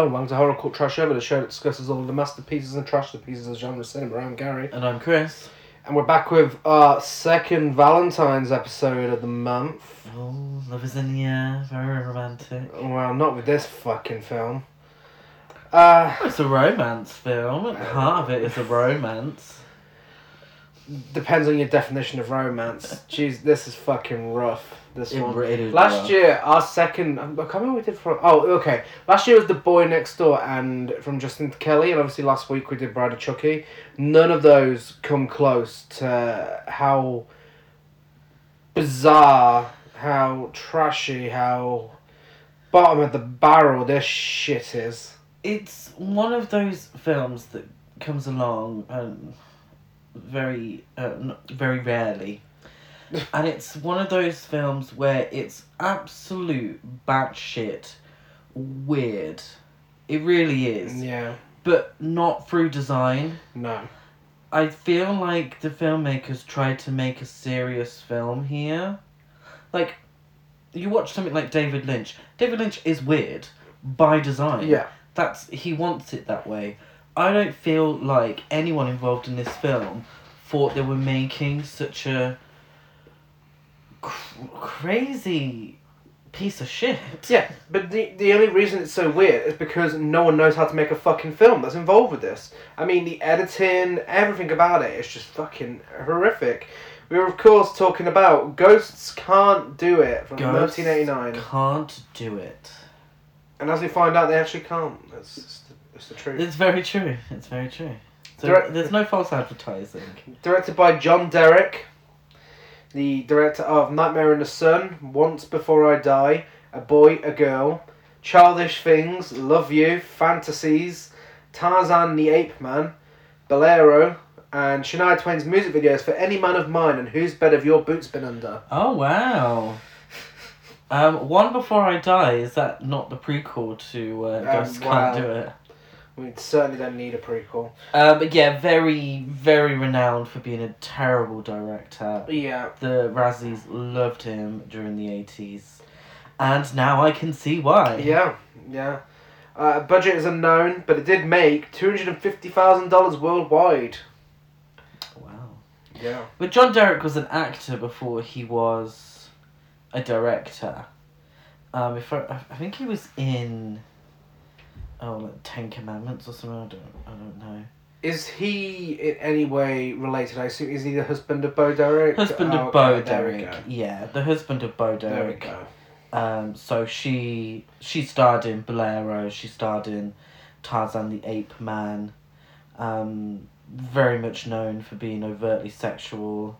And welcome to Horror Cult Trash Over, the show that discusses all of the masterpieces and trash the pieces of genre cinema. I'm Gary, And I'm Chris. and we're back with our second Valentine's episode of the month. Oh, love is in the air, very romantic. Well, not with this fucking film. Uh, It's a romance film. At the heart of it is a romance. depends on your definition of romance. Jeez, this is fucking rough. This one. Last year, our second. I can't remember what we did for. Oh, okay. Last year was The Boy Next Door and from Justin Kelly, and obviously last week we did Bride of Chucky. None of those come close to how bizarre, how trashy, how bottom of the barrel this shit is. It's one of those films that comes along um, very, uh, very rarely. And it's one of those films where it's absolute batshit weird. It really is. Yeah. But not through design. No. I feel like the filmmakers tried to make a serious film here. Like, you watch something like David Lynch. David Lynch is weird by design. Yeah. That's he wants it that way. I don't feel like anyone involved in this film thought they were making such a cr- crazy piece of shit. Yeah, but the the only reason it's so weird is because no one knows how to make a fucking film that's involved with this. I mean, the editing, everything about it is just fucking horrific. We were of course talking about Ghosts Can't Do It from Ghosts 1989, Can't do it. and as we find out, they actually can't. That's just the, that's the truth. It's very true. It's very true. So Direct- there's no false advertising. Directed by John Derek, the director of Nightmare in the Sun, Once Before I Die, A Boy, A Girl, Childish Things, Love You, Fantasies, Tarzan the Ape Man, Bolero, and Shania Twain's music videos for Any Man of Mine and Whose Bed Have Your Boots Been Under? Oh wow. Um, One Before I Die is that not the prequel to uh, Ghosts wow. Can't Do It? We certainly don't need a prequel. Uh, but yeah, very very renowned for being a terrible director. Yeah. The Razzies loved him during the eighties, and now I can see why. Yeah, yeah. Uh, budget is unknown, but it did make $250,000 worldwide. Wow. Yeah. But John Derek was an actor before he was a director. Um, if I, I think he was in, oh, like Ten Commandments or something. I don't, I don't know. Is he in any way related? I assume is he the husband of Bo Derek? Husband Oh, of Bo okay, Derek. Yeah, the husband of Bo There we Derek. go. Um, so she she starred in Bolero. She starred in Tarzan the Ape Man. Um, very much known for being overtly sexual.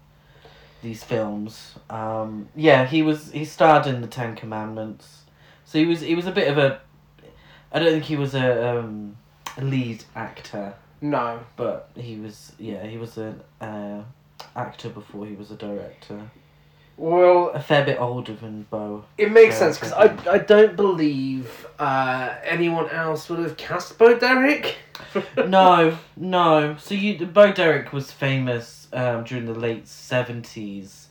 These films. Um, yeah, he was he starred in the Ten Commandments. So he was he was a bit of a. I don't think he was a um, a lead actor, No. but he was yeah he was an uh, actor before he was a director. Well, A fair bit older than Bo. it makes Yeah, sense because I. I don't believe uh, anyone else would have cast Bo Derek. no, no. So you, Bo Derek was famous um, during the late seventies.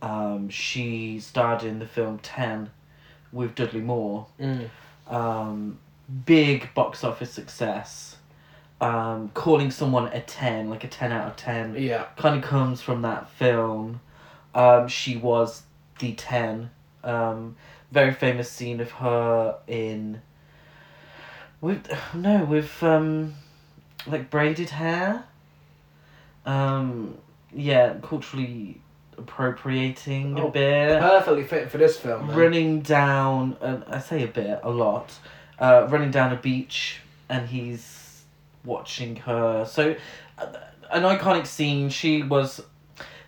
Um, she starred in the film Ten with Dudley Moore. Mm. Um, big box office success. Um, calling someone a ten, like a ten out of ten, Yeah. kind of comes from that film. Um, she was the ten. Um, very famous scene of her in. With no with um, like braided hair. Um, yeah, culturally appropriating Oh, a bit, Perfectly fit for this film. running down. Uh, I say a bit, a lot. Uh, running down a beach, and he's watching her. So, uh, an iconic scene. She was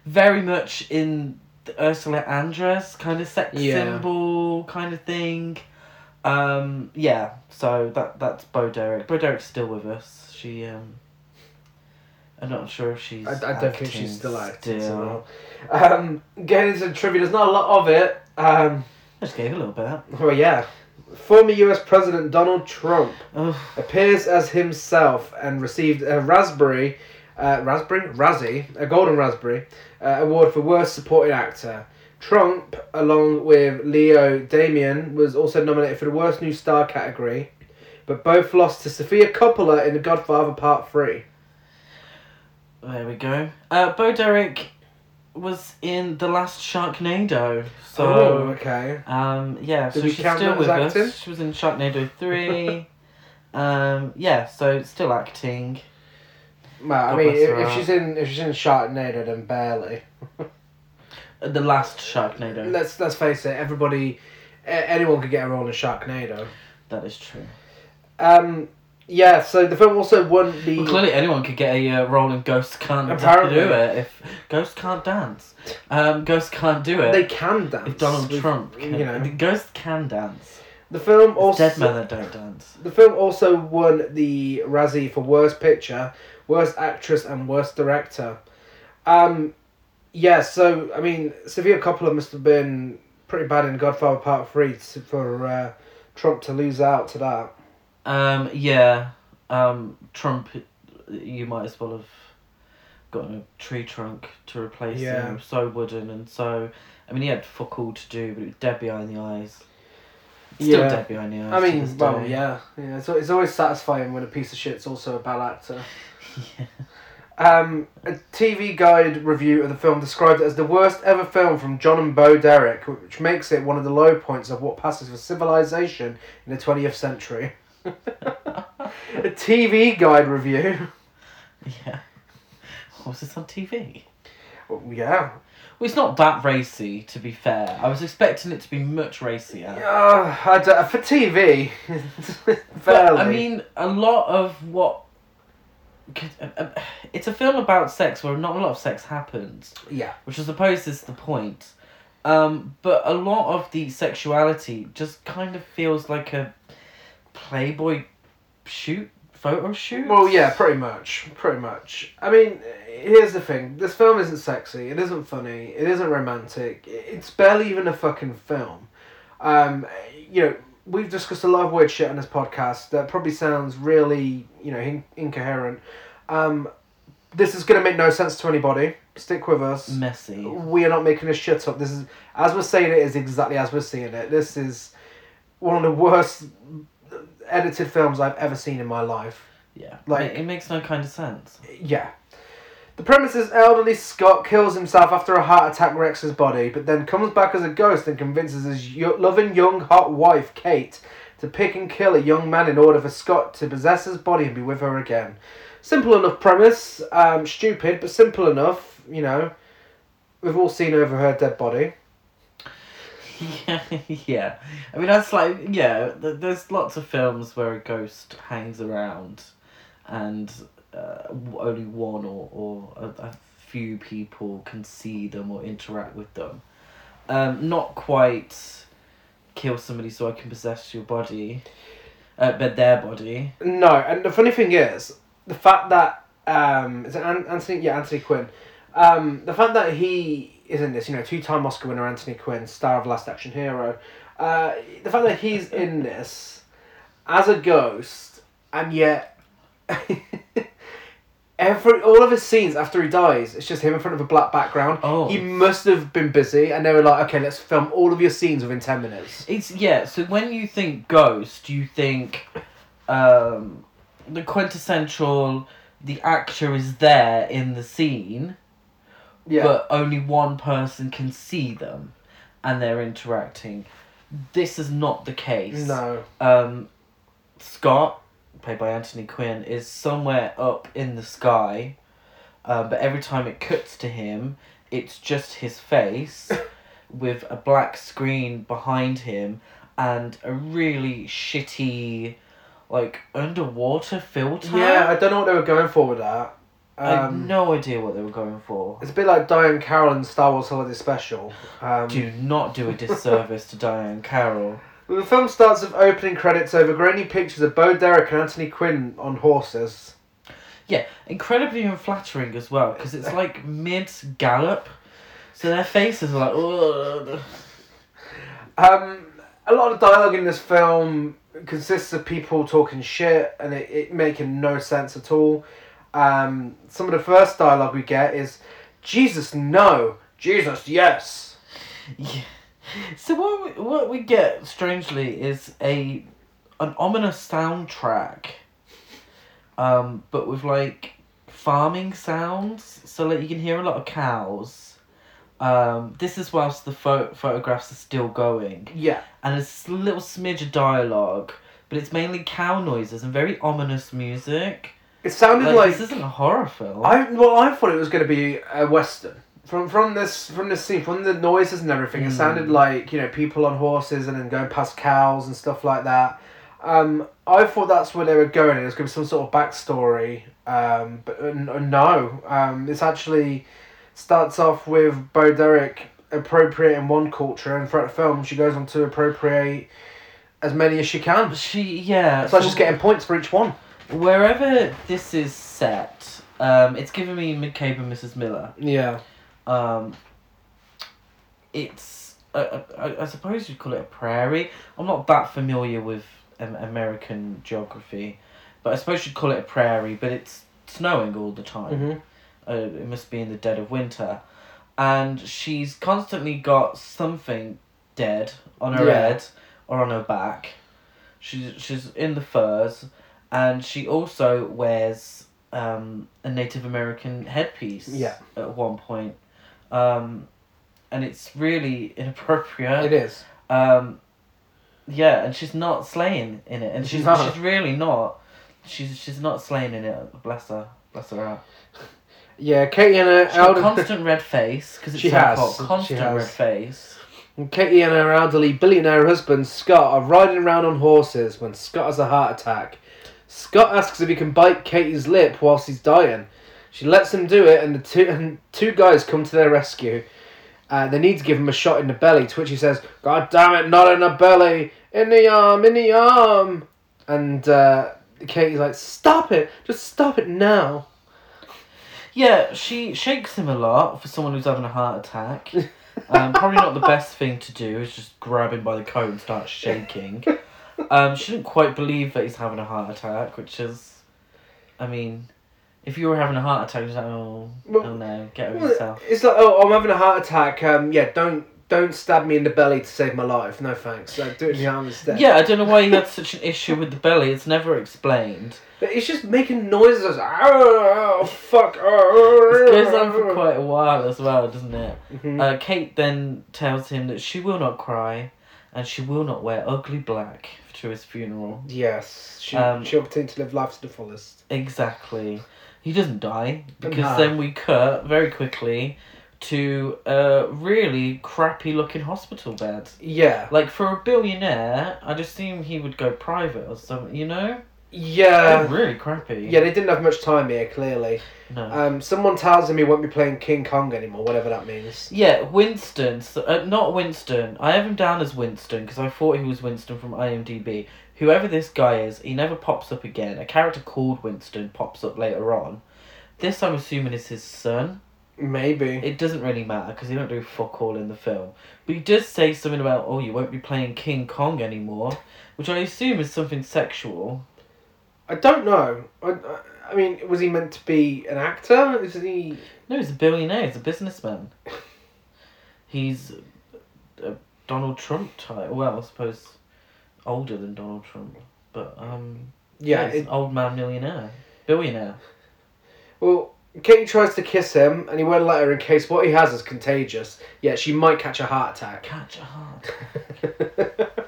very much in the Ursula Andress kind of sex Yeah. symbol kind of thing. Um, yeah, so that that's Bo Derek. Bo Derek's still with us. She um. I'm not sure if she's. I, I don't think she's still acting. still. Um, getting into trivia, there's not a lot of it. Um, I just gave a little bit. well, yeah. Former U.S. President Donald Trump Oh, appears as himself and received a raspberry, uh, raspberry, Razzie, a golden raspberry uh, award for worst supporting actor. Trump, along with Leo Damian, was also nominated for the worst new star category but both lost to Sofia Coppola in The Godfather Part 3. There we go. Uh, Bo Derek was in the last Sharknado. So, oh, okay. um, yeah, Did so she's still with us. acting? She was in Sharknado 3. um, yeah, so still acting. Well, I God mean, if, if she's in if she's in Sharknado, then barely. The last Sharknado. Let's let's face it. Everybody, anyone could get a role in Sharknado. That is true. Um, yeah. So the film also won the. Well, clearly, anyone could get a uh, role in Ghost Can't Apparently. do it if Ghost can't dance. Um, Ghost can't do it they can dance. if Donald with- Trump can. you know. Ghost can dance. The film It's also. dead men that don't dance. The film also won the Razzie for Worst Picture, Worst Actress, and Worst Director. Um, yeah, so I mean, Sofia Coppola must have been pretty bad in Godfather Part Three for uh, Trump to lose out to that. Um, yeah. Um, Trump, you might as well have gotten a tree trunk to replace Yeah. him. So wooden and so. I mean, he had fuck all to do, but it was dead behind the eyes. Still Yeah. dead behind the eyes. I mean, well, day. yeah, yeah. It's, it's always satisfying when a piece of shit's also a bad actor. yeah. Um, a TV Guide review of the film described it as the worst ever film from John and Bo Derek, which makes it one of the low points of what passes for civilization in the 20th century. a TV Guide review. Yeah. Was this on TV? Well, yeah. Well, it's not that racy, to be fair. I was expecting it to be much racier. Uh, I don't- for TV. But. I mean, a lot of what. uh, uh, It's a film about sex where not a lot of sex happens, yeah. which I suppose is the point. Um, but a lot of the sexuality just kind of feels like a Playboy shoot, photo shoot. Well, yeah, pretty much. Pretty much. I mean, here's the thing. This film isn't sexy. It isn't funny. It isn't romantic. It's barely even a fucking film. Um, you know, we've discussed a lot of weird shit on this podcast that probably sounds really, you know, in- incoherent. Um, this is going to make no sense to anybody. Stick with us. Messy. We are not making this shit up. This is, as we're saying it, is exactly as we're seeing it. This is one of the worst edited films I've ever seen in my life. Yeah. Like- it, it makes no kind of sense. Yeah. The premise is elderly Scott kills himself after a heart attack wrecks his body, but then comes back as a ghost and convinces his loving young hot wife, Kate, to pick and kill a young man in order for Scott to possess his body and be with her again. Simple enough premise, um, stupid, but simple enough, you know. We've all seen over her dead body. Yeah, yeah. I mean, that's like, yeah, there's lots of films where a ghost hangs around and uh, only one or, or a, a few people can see them or interact with them. Um, not quite kill somebody so I can possess your body, uh, but their body. No, and the funny thing is, the fact that um, is it An- Anthony? Yeah, Anthony Quinn. Um, the fact that he is in this, you know, two-time Oscar winner Anthony Quinn, star of Last Action Hero. Uh, the fact that he's in this as a ghost, and yet every all of his scenes after he dies, it's just him in front of a black background. Oh. He must have been busy, and they were like, "Okay, let's film all of your scenes within ten minutes." It's, yeah, so when you think ghost, you think um, the quintessential, the actor is there in the scene. Yeah. but only one person can see them and they're interacting. This is not the case. no. Um, Scott, played by Anthony Quinn, is somewhere up in the sky, uh, but every time it cuts to him, it's just his face with a black screen behind him and a really shitty, like, underwater filter. Yeah, I don't know what they were going for with that. I have Um, no idea what they were going for. It's a bit like Diahann Carroll in Star Wars Holiday Special. Um, Do not do a disservice to Diahann Carroll. the film starts with opening credits over grainy pictures of Bo Derek and Anthony Quinn on horses. Yeah, incredibly unflattering as well because it's like mid gallop, so their faces are like. "Ugh." Um, a lot of dialogue in this film consists of people talking shit and it, it making no sense at all. Um, some of the first dialogue we get is, Jesus, no. Jesus, yes. Yeah. So what we, what we get strangely is a an ominous soundtrack, um, but with like farming sounds. So like you can hear a lot of cows. Um, this is whilst the pho- photographs are still going, Yeah. and there's a little smidge of dialogue, but it's mainly cow noises and very ominous music. It sounded Like, like, this isn't a horror film. I well, I thought it was going to be a western. From from this from this scene, from the noises and everything, it Mm. sounded like you know people on horses and then going past cows and stuff like that. Um, I thought that's where they were going. It was going to be some sort of backstory, um, but uh, no. Um, this actually starts off with Bo Derek appropriating one culture, and throughout the film, she goes on to appropriate as many as she can. she yeah. So so she's getting points for each one. Wherever this is set, um, it's giving me McCabe and Mrs. Miller. Yeah. Um, it's I, I, I suppose you'd call it a prairie. I'm not that familiar with um, American geography, but I suppose you'd call it a prairie. But it's snowing all the time. Mm-hmm. Uh, it must be in the dead of winter, and she's constantly got something dead on her Yeah. head or on her back. She's she's in the furs, and she also wears um, a Native American headpiece. Yeah. At one point, um, and it's really inappropriate. It is. Um, yeah, and she's not slaying in it, and she's No. she's really not. She's she's not slaying in it. Bless her, bless her out. Yeah, Katie and her She's elder- constant red face because it's She so has, hot. she Constant has. red face. And Katie and her elderly billionaire husband Scott are riding around on horses when Scott has a heart attack. Scott asks if he can bite Katie's lip whilst he's dying. She lets him do it, and the two and two guys come to their rescue. Uh, they need to give him a shot in the belly, to which he says, "God damn it, not in the belly, in the arm, in the arm." And uh, Katie's like, "Stop it, just stop it now." Yeah, she shakes him a lot for someone who's having a heart attack. Um, probably not the best thing to do is just grab him by the coat and start shaking. Um, she didn't quite believe that he's having a heart attack, which is, I mean, if you were having a heart attack, you're like, oh, Well- oh no, get over Well, yourself. It's like, oh, I'm having a heart attack. Um, yeah, don't don't stab me in the belly to save my life. No thanks. Do it in the arm instead. Yeah, I don't know why he had such an issue with the belly. It's never explained. But it's just making noises. Oh, fuck. It Oh, goes on for quite a while as well, doesn't it? Mhm. Uh, Kate then tells him that she will not cry, and she will not wear ugly black to his funeral. yes, she, um, she'll continue to live life to the fullest. Exactly. He doesn't die because No. then we cut very quickly to a really crappy looking hospital bed. Yeah. Like for a billionaire, I'd assume he would go private or something. You know, Yeah. They're really crappy. Yeah, they didn't have much time here, clearly. No. Um, someone tells him he won't be playing King Kong anymore, whatever that means. Yeah, Winston. So, uh, not Winston. I have him down as Winston because I thought he was Winston from IMDb. Whoever this guy is, he never pops up again. A character called Winston pops up later on. This, I'm assuming, is his son. Maybe. It doesn't really matter because he don't do fuck all in the film. But he does say something about, oh, you won't be playing King Kong anymore, which I assume is something sexual. I don't know. I, I- I mean, was he meant to be an actor? Is he. No, he's a billionaire. He's a businessman. He's a Donald Trump type. Well, I suppose older than Donald Trump, but um, Yeah. he's it- an old man millionaire, billionaire. well, Katie tries to kiss him, and he won't let her in case what he has is contagious. Yeah, she might catch a heart attack. Catch a heart.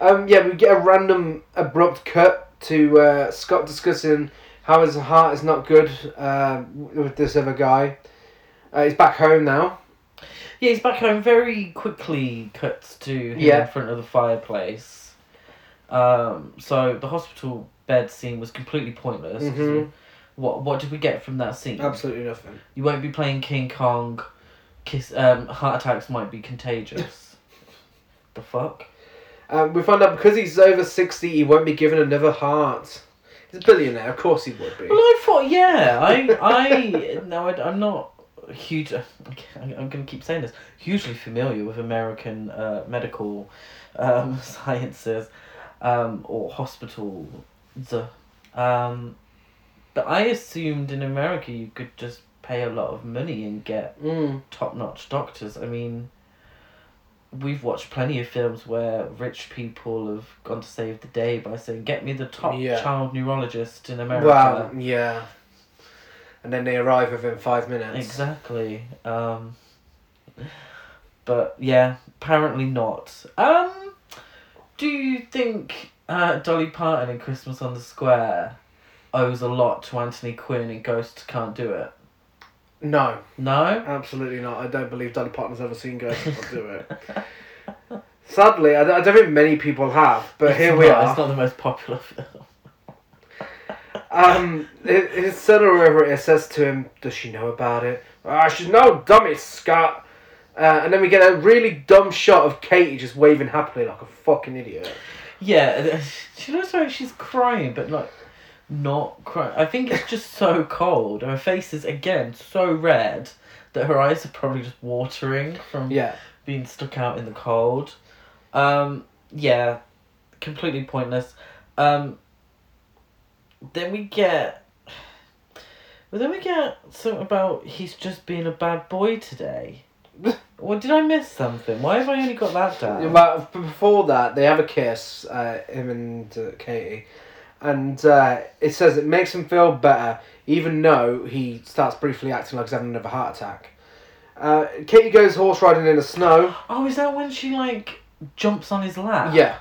um, yeah, we get a random abrupt cut to uh, Scott discussing how his heart is not good uh, with this other guy. Uh, he's back home now. Yeah, he's back home. Very quickly cuts to him Yeah. in front of the fireplace. Um, so the hospital bed scene was completely pointless. Mhm. What what did we get from that scene? Absolutely nothing. You won't be playing King Kong. Kiss. Um, heart attacks might be contagious. the fuck. Um, we find out because he's over 60, he won't be given another heart. He's a billionaire, of course he would be. Well, I thought, yeah, I, I, no, I, I'm not huge. I'm, going to keep saying this. Hugely familiar with American uh, medical um, sciences um, or hospitals. Um, but I assumed in America you could just pay a lot of money and get Mm. top notch doctors. I mean, we've watched plenty of films where rich people have gone to save the day by saying, "Get me the top Yeah. child neurologist in America." Well, yeah. And then they arrive within five minutes. Exactly. Um, but yeah, apparently not. Um, do you think uh, Dolly Parton in Christmas on the Square owes a lot to Anthony Quinn in Ghost Can't Do It? No, No? absolutely not. I don't believe Dolly Parton's ever seen Ghosts. I'll do it. Sadly, I don't, I don't think many people have, but It's here we not- are. It's not the most popular film. Um, his his son or whoever it is says to him, "Does she know about it?" Ah, she's no dummy, Scott. Uh, and then we get a really dumb shot of Katie just waving happily like a fucking idiot. Yeah, she looks like she's crying, but like not crying. I think it's just so cold. Her face is again so red that her eyes are probably just watering from Yeah, being stuck out in the cold. Um, yeah, completely pointless. Um, then we get. Well, then we get something about he's just being a bad boy today. Well, did I miss something? Why have I only got that down? but before that, they have a kiss, uh, him and uh, Katie, and uh, it says it makes him feel better, even though he starts briefly acting like he's having another heart attack. Uh, Katie goes horse riding in the snow. Oh, is that when she like jumps on his lap? Yeah,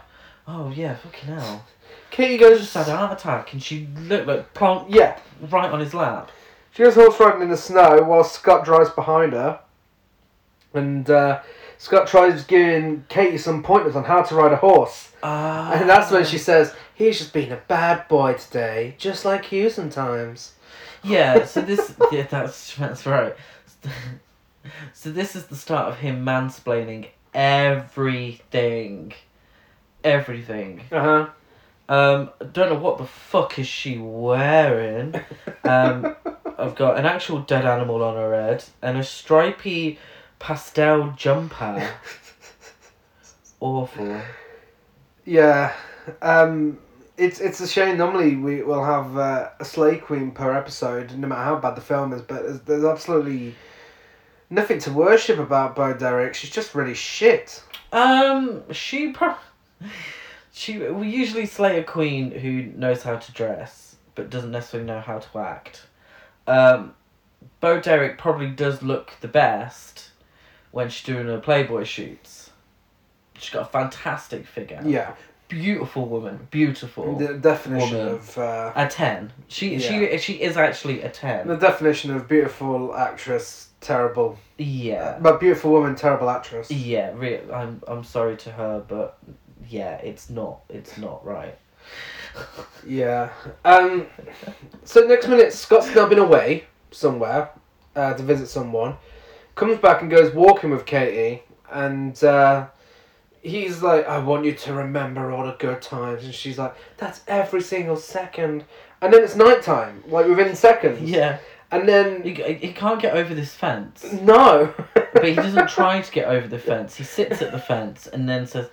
Oh yeah, fucking hell. Katie She goes. just had a heart attack and she looked like plonk Yeah, right on his lap. She goes horse riding in the snow while Scott drives behind her. And uh, Scott tries giving Katie some pointers on how to ride a horse. Ah. And that's when she says, He's just being a bad boy today, just like you sometimes. Yeah, so this yeah, that's that's right. So this is the start of him mansplaining everything. Everything. Uh huh. Um don't know what the fuck is she wearing. Um I've got an actual dead animal on her head and a stripy pastel jumper. Awful. Yeah. Um, it's it's a shame. Normally we will have uh, a slay queen per episode, no matter how bad the film is. But there's, there's absolutely nothing to worship about Bo Derek. She's just really shit. Um, she pro- she we usually slay a queen who knows how to dress but doesn't necessarily know how to act. Um, Bo Derek probably does look the best when she's doing her Playboy shoots. She's got a fantastic figure. Yeah. Beautiful woman. Beautiful. The definition Woman. of uh, a ten. She she she is actually a ten. the definition of beautiful actress, terrible, Yeah. but beautiful woman, terrible actress. Yeah, re- I'm I'm sorry to her, but yeah, it's not it's not right. Yeah. Um. So next minute, Scott's now been away somewhere uh, to visit someone. Comes back and goes walking with Katie, and uh, he's like, "I want you to remember all the good times," and she's like, "That's every single second. And then it's nighttime, like within seconds. Yeah, And then he, he can't get over this fence. no. but he doesn't try to get over the fence. He sits at the fence and then says,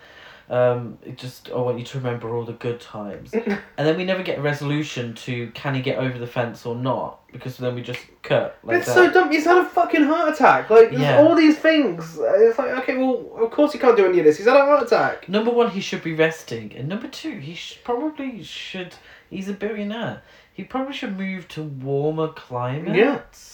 um, it just I want you to remember all the good times. And then we never get a resolution to can he get over the fence or not because then we just cut like it's that. so dumb. He's had a fucking heart attack. Like Yeah. all these things. It's like okay, well, of course he can't do any of this. He's had a heart attack. Number one, he should be resting, and number two, he sh- probably should. He's a billionaire. He probably should move to warmer climates.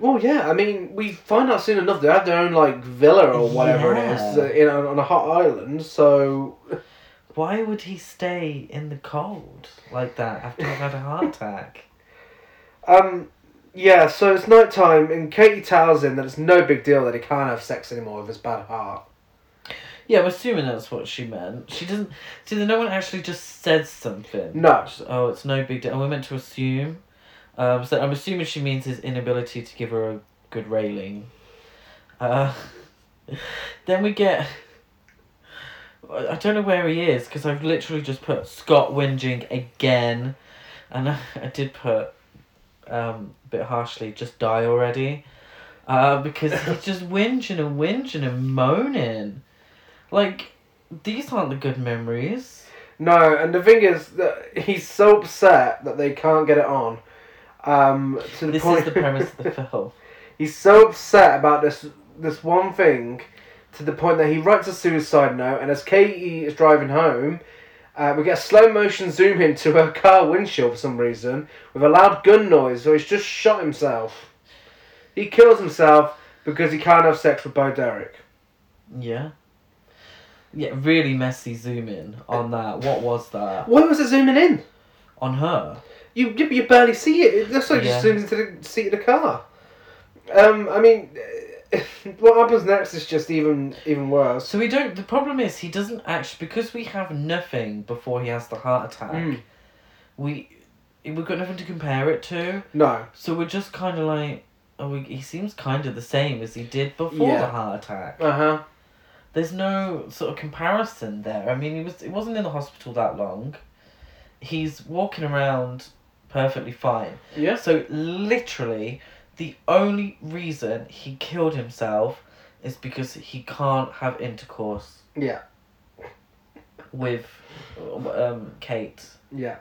Well, yeah. I mean, we find out soon enough they have their own like villa or whatever it is Yeah. uh, in on a hot island. So Why would he stay in the cold like that after I've had a heart attack? um. Yeah, so it's night time, and Katie tells him that it's no big deal that he can't have sex anymore with his bad heart. Yeah, I'm assuming that's what she meant. She doesn't. See, no one actually just said something. No. Oh, it's no big deal. And we're meant to assume. Um, so I'm assuming she means his inability to give her a good railing. Uh, then we get. I don't know where he is because I've literally just put Scott whinging again, and I, I did put, um, a bit harshly, just die already, uh, because he's just whinging and whinging and moaning, like these aren't the good memories. No, and the thing is that he's so upset that they can't get it on. Um, to the This point is the premise of the film. he's so upset about this this one thing to the point that he writes a suicide note, and as Katie is driving home, uh, we get a slow motion zoom into her car windshield for some reason with a loud gun noise, so he's just shot himself. He kills himself because he can't have sex with Bo Derek. Yeah. Yeah, really messy zoom in on that. What was that? Why was it zooming in? On her? You you, you barely see it. Looks like Yeah. just zooms into the seat of the car. Um, I mean, what happens next is just even even worse. So we don't. The problem is he doesn't actually because we have nothing before he has the heart attack. Mm. We we've got nothing to compare it to. No. So we're just kind of like, oh, we, he seems kind of the same as he did before Yeah. the heart attack. Uh huh. There's no sort of comparison there. I mean, he was. He wasn't in the hospital that long. He's walking around perfectly fine. Yeah. So literally, the only reason he killed himself is because he can't have intercourse Yeah. with um, Kate. Yeah.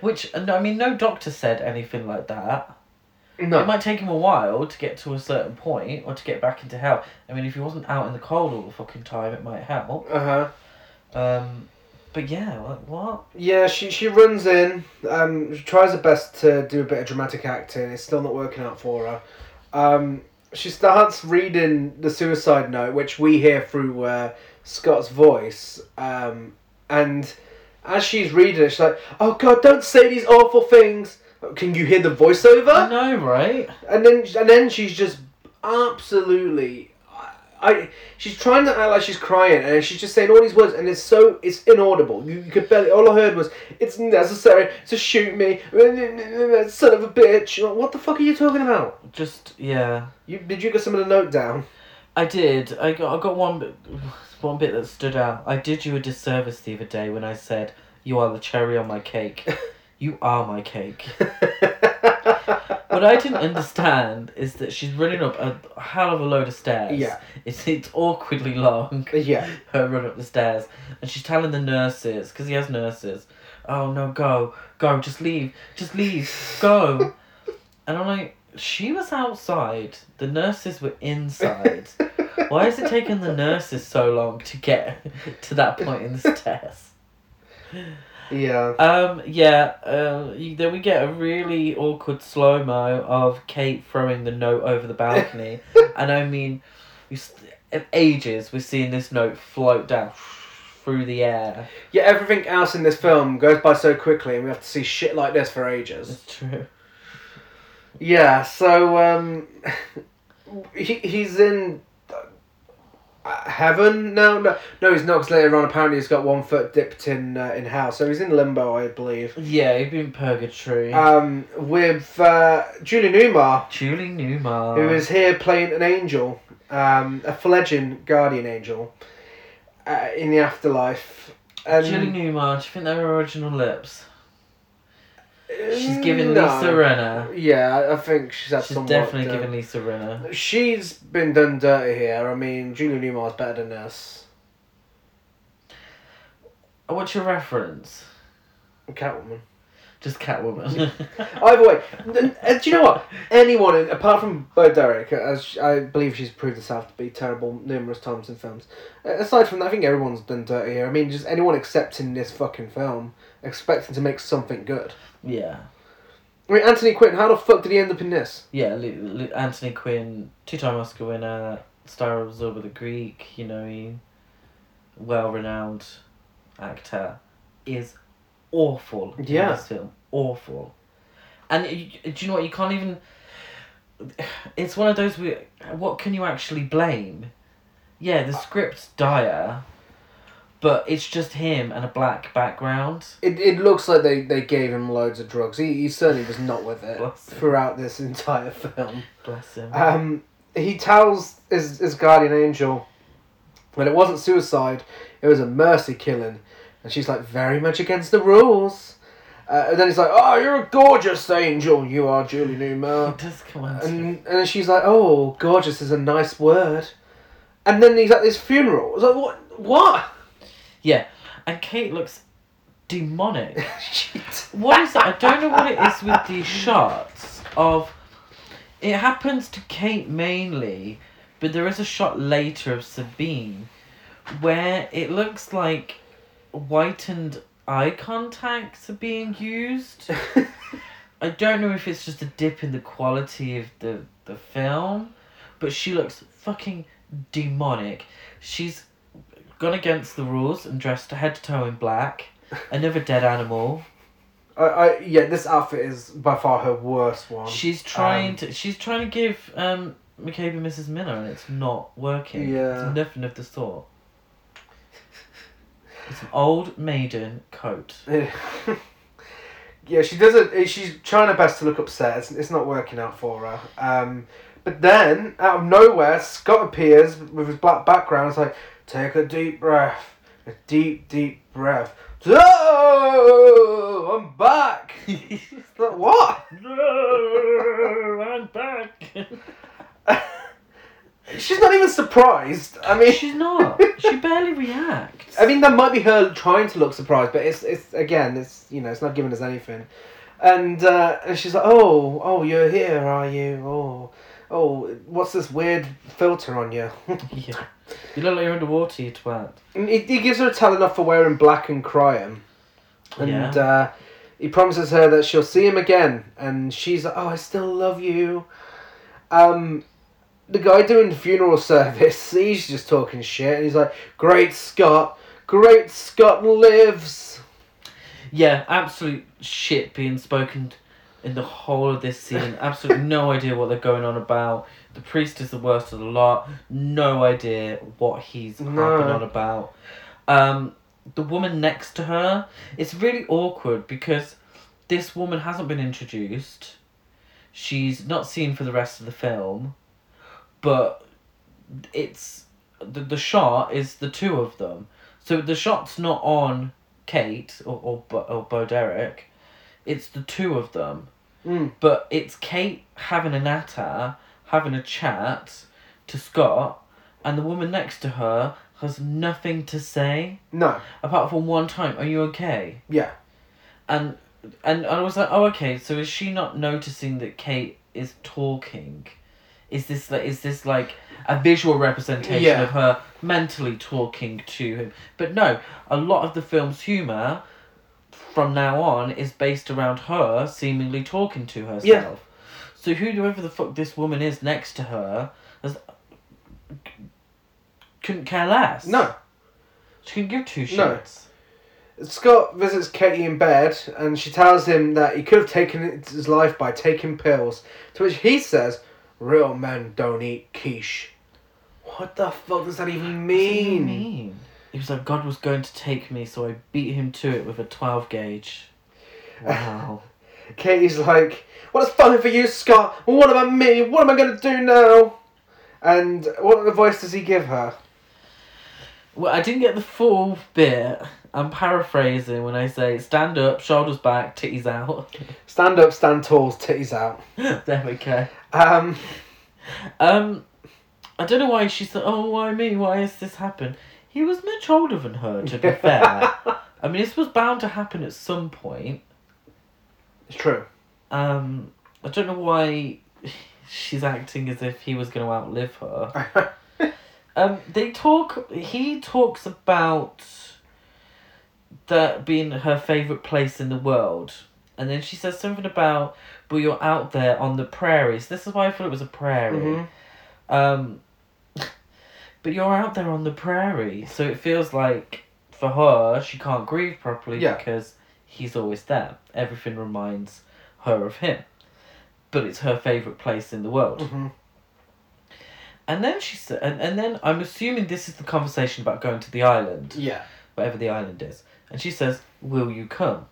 Which I mean, no doctor said anything like that. No. It might take him a while to get to a certain point or to get back into health. I mean, if he wasn't out in the cold all the fucking time, it might help. Uh huh. Um, but yeah, like what? Yeah, she she runs in. Um, she tries her best to do a bit of dramatic acting. It's still not working out for her. Um, she starts reading the suicide note, which we hear through uh, Scott's voice. Um, and as she's reading it, she's like, "Oh God, don't say these awful things." Can you hear the voiceover? I know, right? And then and then she's just absolutely. I, she's trying to act like she's crying and she's just saying all these words and it's so it's inaudible. You, you could barely all I heard was it's necessary to shoot me, son of a bitch. Like, What the fuck are you talking about? Just yeah. You did you get some of the note down? I did. I got. I got one. One bit that stood out. I did you a disservice the other day when I said you are the cherry on my cake. you are my cake. What I didn't understand is that she's running up a hell of a load of stairs. Yeah. It's it's awkwardly long. Uh, yeah. Her run up the stairs, and she's telling the nurses because he has nurses. Oh no, go, go, just leave, just leave, go. And I'm like, she was outside. The nurses were inside. Why is it taking the nurses so long to get to that point in the stairs? Yeah. Um, yeah, uh, you, then we get a really awkward slow mo of Kate throwing the note over the balcony. and I mean, we, ages we're seeing this note float down through the air. Yeah, everything else in this film goes by so quickly and we have to see shit like this for ages. It's true. Yeah, so um, he he's in heaven. No, no, no, he's not. Because later on, apparently, he's got one foot dipped in uh, in hell. So he's in limbo, I believe. Yeah, he'd been purgatory. Um, with uh, Julie Newmar, Julie Newmar. who is here playing an angel, um, a fledgling guardian angel, uh, in the afterlife. And Julie Newmar. Do you think they're original lips? She's Uh, giving no. Lisa Rinna. Yeah, I think she's had She's somewhat, definitely uh, giving Lisa Rinna. She's been done dirty here. I mean, Julie Newmar's better than this. Oh, What's your reference? Catwoman. Just Catwoman. Either way, uh, do you know what? Anyone, in- apart from Bo Derek, as I believe she's proved herself to be terrible numerous times in films. uh, Aside from that, I think everyone's done dirty here. I mean, just anyone accepting this fucking film, expecting to make something good. Yeah. I mean, Anthony Quinn, how the fuck did he end up in this? Yeah, Anthony Quinn, two-time Oscar winner, star of Zorba the Greek. You know, he well-renowned actor, is awful in Yeah. this film. Awful, and do you know what? You can't even. It's one of those. We, what can you actually blame? Yeah, the script's dire, but it's just him and a black background. It, it looks like they, they gave him loads of drugs. He, he certainly was not with it throughout this entire film. Bless him. Um, he tells his, his guardian angel that it wasn't suicide, it was a mercy killing. And she's like, very much against the rules. Uh, and then he's like, oh, you're a gorgeous angel, you are, Julie It Newmar. does come on. And, and she's like, oh, gorgeous is a nice word. And then he's at this funeral. It's like, what? What? Yeah, and Kate looks demonic. What is that? I don't know what it is with these shots of. It happens to Kate mainly But there is a shot later of Sabine where it looks like whitened eye contacts are being used. I don't know if it's just a dip in the quality of the, the film, but she looks fucking demonic. She's gone against the rules and dressed head to toe in black. Another dead animal. I, I yeah, this outfit is by far her worst one. She's trying Um, to she's trying to give um McCabe and Mrs. Miller and it's not working. Yeah. It's nothing of the sort. It's an old maiden coat. yeah, she doesn't. She's trying her best to look upset. It's, it's not working out for her. Um, but then out of nowhere, Scott appears with his black background. It's like, take a deep breath, a deep, deep breath. Oh, I'm back. Like, what? I'm back. She's not even surprised. I mean, She's not. She barely reacts. I mean, that might be her trying to look surprised, but it's it's again, it's you know, it's not giving us anything. And uh, and she's like, oh, oh, you're here, are you? Oh, oh, what's this weird filter on you? yeah. You look like you're underwater, you twat. and he, he gives her a tell enough for wearing black and crying, and Yeah. uh, he promises her that she'll see him again, and she's like, oh, I still love you. Um, the guy doing the funeral service, he's just talking shit, and he's like, great Scott, great Scott lives. Yeah, absolute shit being spoken in the whole of this scene. Absolutely no idea what they're going on about. The priest is the worst of the lot. No idea what he's No. harping on about. Um, the woman next to her, it's really awkward because this woman hasn't been introduced. She's not seen for the rest of the film, but it's the the shot is the two of them. So the shot's not on Kate or or, Bo- or Bo Derek. It's the two of them, Mm. but it's Kate having a natter, having a chat to Scott, and the woman next to her has nothing to say No, apart from one time. Are you okay? yeah, And and I was like, oh okay. So is she not noticing that Kate is talking? Is this like is this like a visual representation Yeah. of her mentally talking to him? But no, a lot of the film's humor from now on is based around her seemingly talking to herself. Yeah. So whoever the fuck this woman is next to her has, couldn't care less. no. She can give two shits. No. Scott visits Katie in bed, and she tells him that he could have taken his life by taking pills. To which he says, "Real men don't eat quiche." What the fuck does that even What do you mean? mean? He was like, God was going to take me, so I beat him to it with a 12 gauge. Wow. Katie's like, "Well, it's for you, Scott. Well, what about me? What am I gonna do now?" And what voice does he give her? well, I didn't get the full bit. I'm paraphrasing when I say stand up, shoulders back, titties out. Stand up, stand tall, titties out. there we go. Um, Um, I don't know why she said, oh, why me? Why has this happened? He was much older than her, to be fair. I mean, this was bound to happen at some point. it's true. Um, I don't know why she's acting as if he was going to outlive her. Um, they talk. He talks about that being her favorite place in the world, and then she says something about, "But you're out there on the prairies." This is why I thought it was a prairie. Mhm. Um, but you're out there on the prairie, so it feels like for her she can't grieve properly Yeah. because he's always there. Everything reminds her of him, but it's her favorite place in the world. Mhm. And then she said, and, and then I'm assuming this is the conversation about going to the island, Yeah. whatever the island is. And she says, Will you come?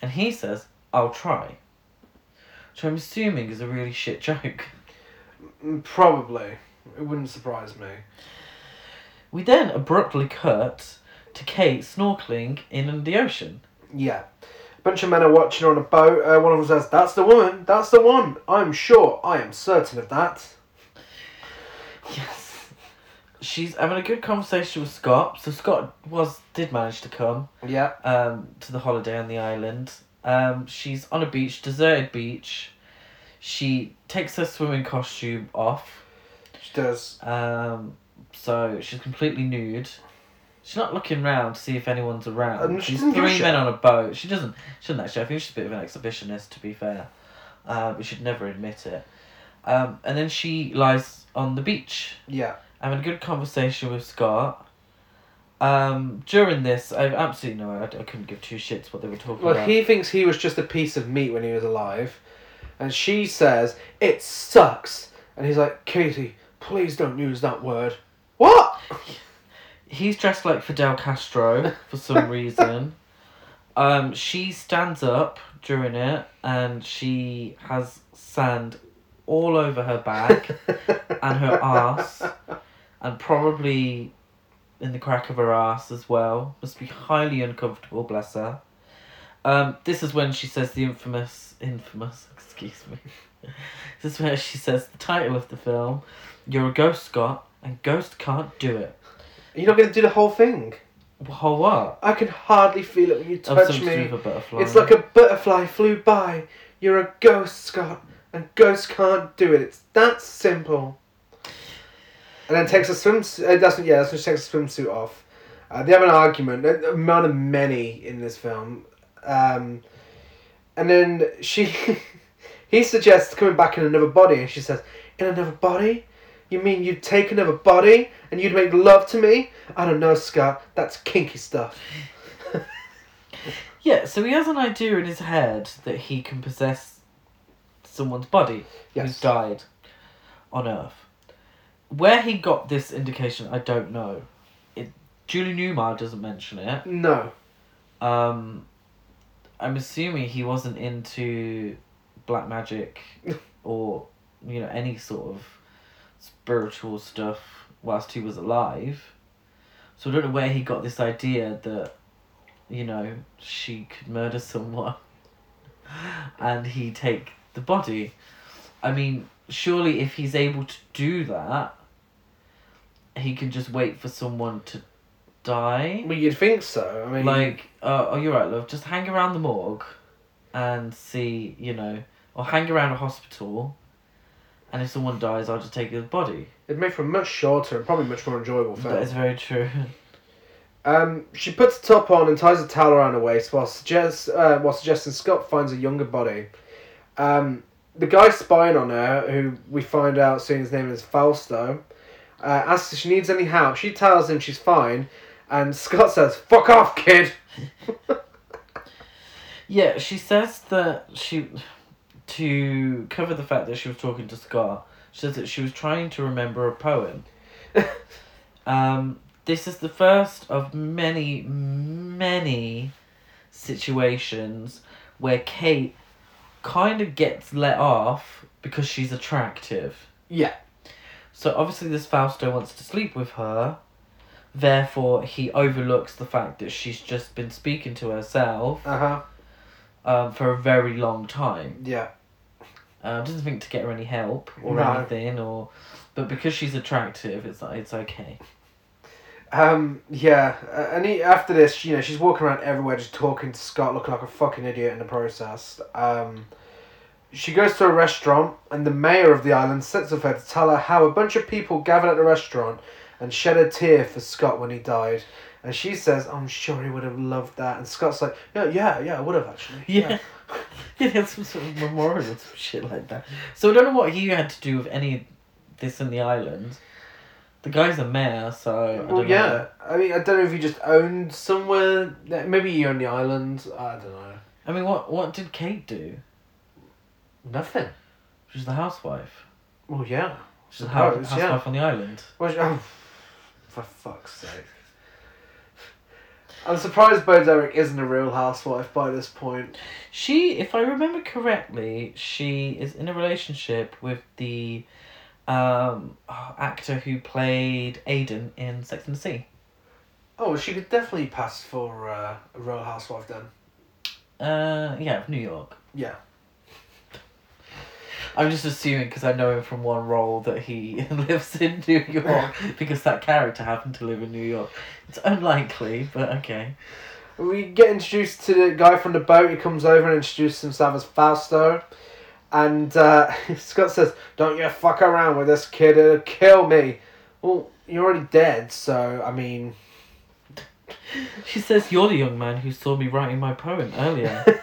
And he says, I'll try. Which I'm assuming is a really shit joke. Mm, Probably. It wouldn't surprise me. We then abruptly cut to Kate snorkeling in the ocean. Yeah. A bunch of men are watching her on a boat. Uh, one of them says, That's the woman. That's the one. I'm sure. I am certain of that. Yes. She's having a good conversation with Scott. So Scott was did manage to come Yeah. um, to the holiday on the island. Um, she's on a beach, deserted beach. She takes her swimming costume off. She does. Um, so she's completely nude. She's not looking round to see if anyone's around. Um, she She's doesn't give a three shit. men on a boat. She doesn't. She doesn't actually. I think she's a bit of an exhibitionist, to be fair. Uh, but she'd never admit it. Um, and then she lies on the beach Yeah. having a good conversation with Scott. Um, during this, I have absolutely no. I, I couldn't give two shits what they were talking Well, about. he thinks he was just a piece of meat when he was alive, and she says it sucks, and he's like, Katie, please don't use that word. What? He's dressed like Fidel Castro for some reason. Um, she stands up during it and she has sand all over her back and her ass and probably in the crack of her ass as well. Must be highly uncomfortable, bless her. Um, this is when she says the infamous, infamous, excuse me. this is where she says the title of the film, You're a Ghost, Scott, and ghosts can't do it. You're not going to do the whole thing. Whole what? I can hardly feel it when you Of touch some me. sort of a butterfly. It's like a butterfly flew by. You're a ghost, Scott, and ghosts can't do it. It's that simple. And then takes a swim. Uh, that's yeah. That's when she takes a swimsuit off. Uh, they have an argument. uh, One of many in this film. Um, and then she, he suggests coming back in another body, and she says, "In another body? You mean you'd take another body and you'd make love to me? I don't know, Scott. That's kinky stuff." Yeah, so he has an idea in his head that he can possess someone's body who's died on Earth. Where he got this indication, I don't know. It Julie Newmar doesn't mention it. No. Um, I'm assuming he wasn't into black magic or you know any sort of spiritual stuff whilst he was alive. So I don't know where he got this idea that you know she could murder someone and he take the body. I mean, surely if he's able to do that, he can just wait for someone to die. Well, you'd think so. I mean, Like, uh, oh, you're right, love. Just hang around the morgue and see, you know, or hang around a hospital, and if someone dies, I'll just take his body. it'd make for a much shorter and probably much more enjoyable film. That is very true. Um, she puts a top on and ties a towel around her waist while, suggest, uh, while suggesting Scott finds a younger body. Um, the guy spying on her, who we find out soon his name is Fausto, uh, asks if she needs any help. She tells him she's fine, and Scott says, "Fuck off, kid." yeah, she says that she, to cover the fact that she was talking to Scott, she says that she was trying to remember a poem. um, this is the first of many, many situations where Kate kind of gets let off because she's attractive. Yeah. So obviously, this Fausto wants to sleep with her. Therefore, he overlooks the fact that she's just been speaking to herself Uh huh. um, for a very long time. Yeah. Um, doesn't think to get her any help or No. anything, or but because she's attractive, it's it's okay. Um, yeah, uh, and he, after this, you know, she's walking around everywhere just talking to Scott, looking like a fucking idiot in the process. Um, she goes to a restaurant, and the mayor of the island sits with her to tell her how a bunch of people gathered at the restaurant and shed a tear for Scott when he died. And she says, I'm sure he would have loved that. And Scott's like, yeah, yeah, yeah, I would have actually. Yeah. yeah, there's some sort of memorial, some shit like that. So I don't know what he had to do with any of this in the island. The guy's a mayor, so I don't Well, know. yeah. I mean, I don't know if he just owned somewhere. Maybe he owned the island. I don't know. I mean, what what did Kate do? Nothing. She's the housewife. Well, yeah. She's the house, housewife on the island. Well, she- oh, for fuck's sake. I'm surprised Bo Derek isn't a real housewife by this point. She, if I remember correctly, she is in a relationship with the um, actor who played Aiden in Sex and the City. Oh, she could definitely pass for uh, a real housewife then. Uh, yeah, New York. Yeah. I'm just assuming because I know him from one role that he lives in New York because that character happened to live in New York. It's unlikely, but okay. We get introduced to the guy from the boat. He comes over and introduces himself as Fausto. And uh, Scott says, "Don't you fuck around with this kid; it'll kill me." Well, you're already dead, so I mean. She says, "You're the young man who saw me writing my poem earlier,"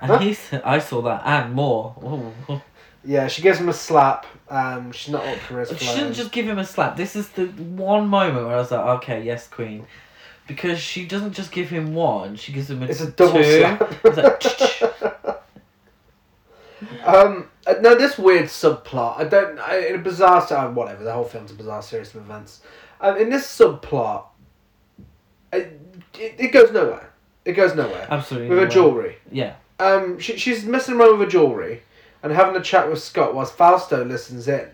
and he said, "I saw that and more." Ooh. Yeah, she gives him a slap. Um, she's not up for his She shouldn't just give him a slap. This is the one moment where I was like, "Okay, yes, Queen," because she doesn't just give him one; she gives him a It's a double two. slap. It's like, Um, uh, no, this weird subplot. I don't. I, in a bizarre, uh, whatever. The whole film's a bizarre series of events. Um, in this subplot, it, it, it goes nowhere. It goes nowhere Absolutely. with her jewelry. Yeah. Um, she, she's messing around with her jewelry and having a chat with Scott whilst Fausto listens in.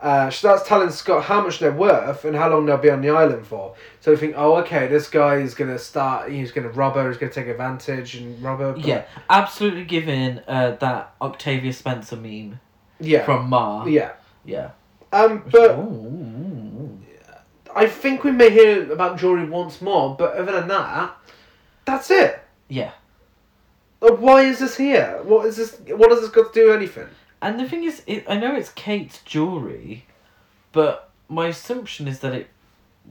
Uh, she starts telling Scott how much they're worth and how long they'll be on the island for. So we think, oh, okay, this guy is gonna start. He's gonna rob her. He's gonna take advantage and rob her. but- Yeah, absolutely giving uh, that Octavia Spencer meme yeah, from Ma. yeah. Yeah. Um, but Ooh. I think we may hear about jewelry once more. But other than that, that's it. Yeah. Why is this here? What is this? What does this got to do with anything? And the thing is, it, I know it's Kate's jewelry, but my assumption is that it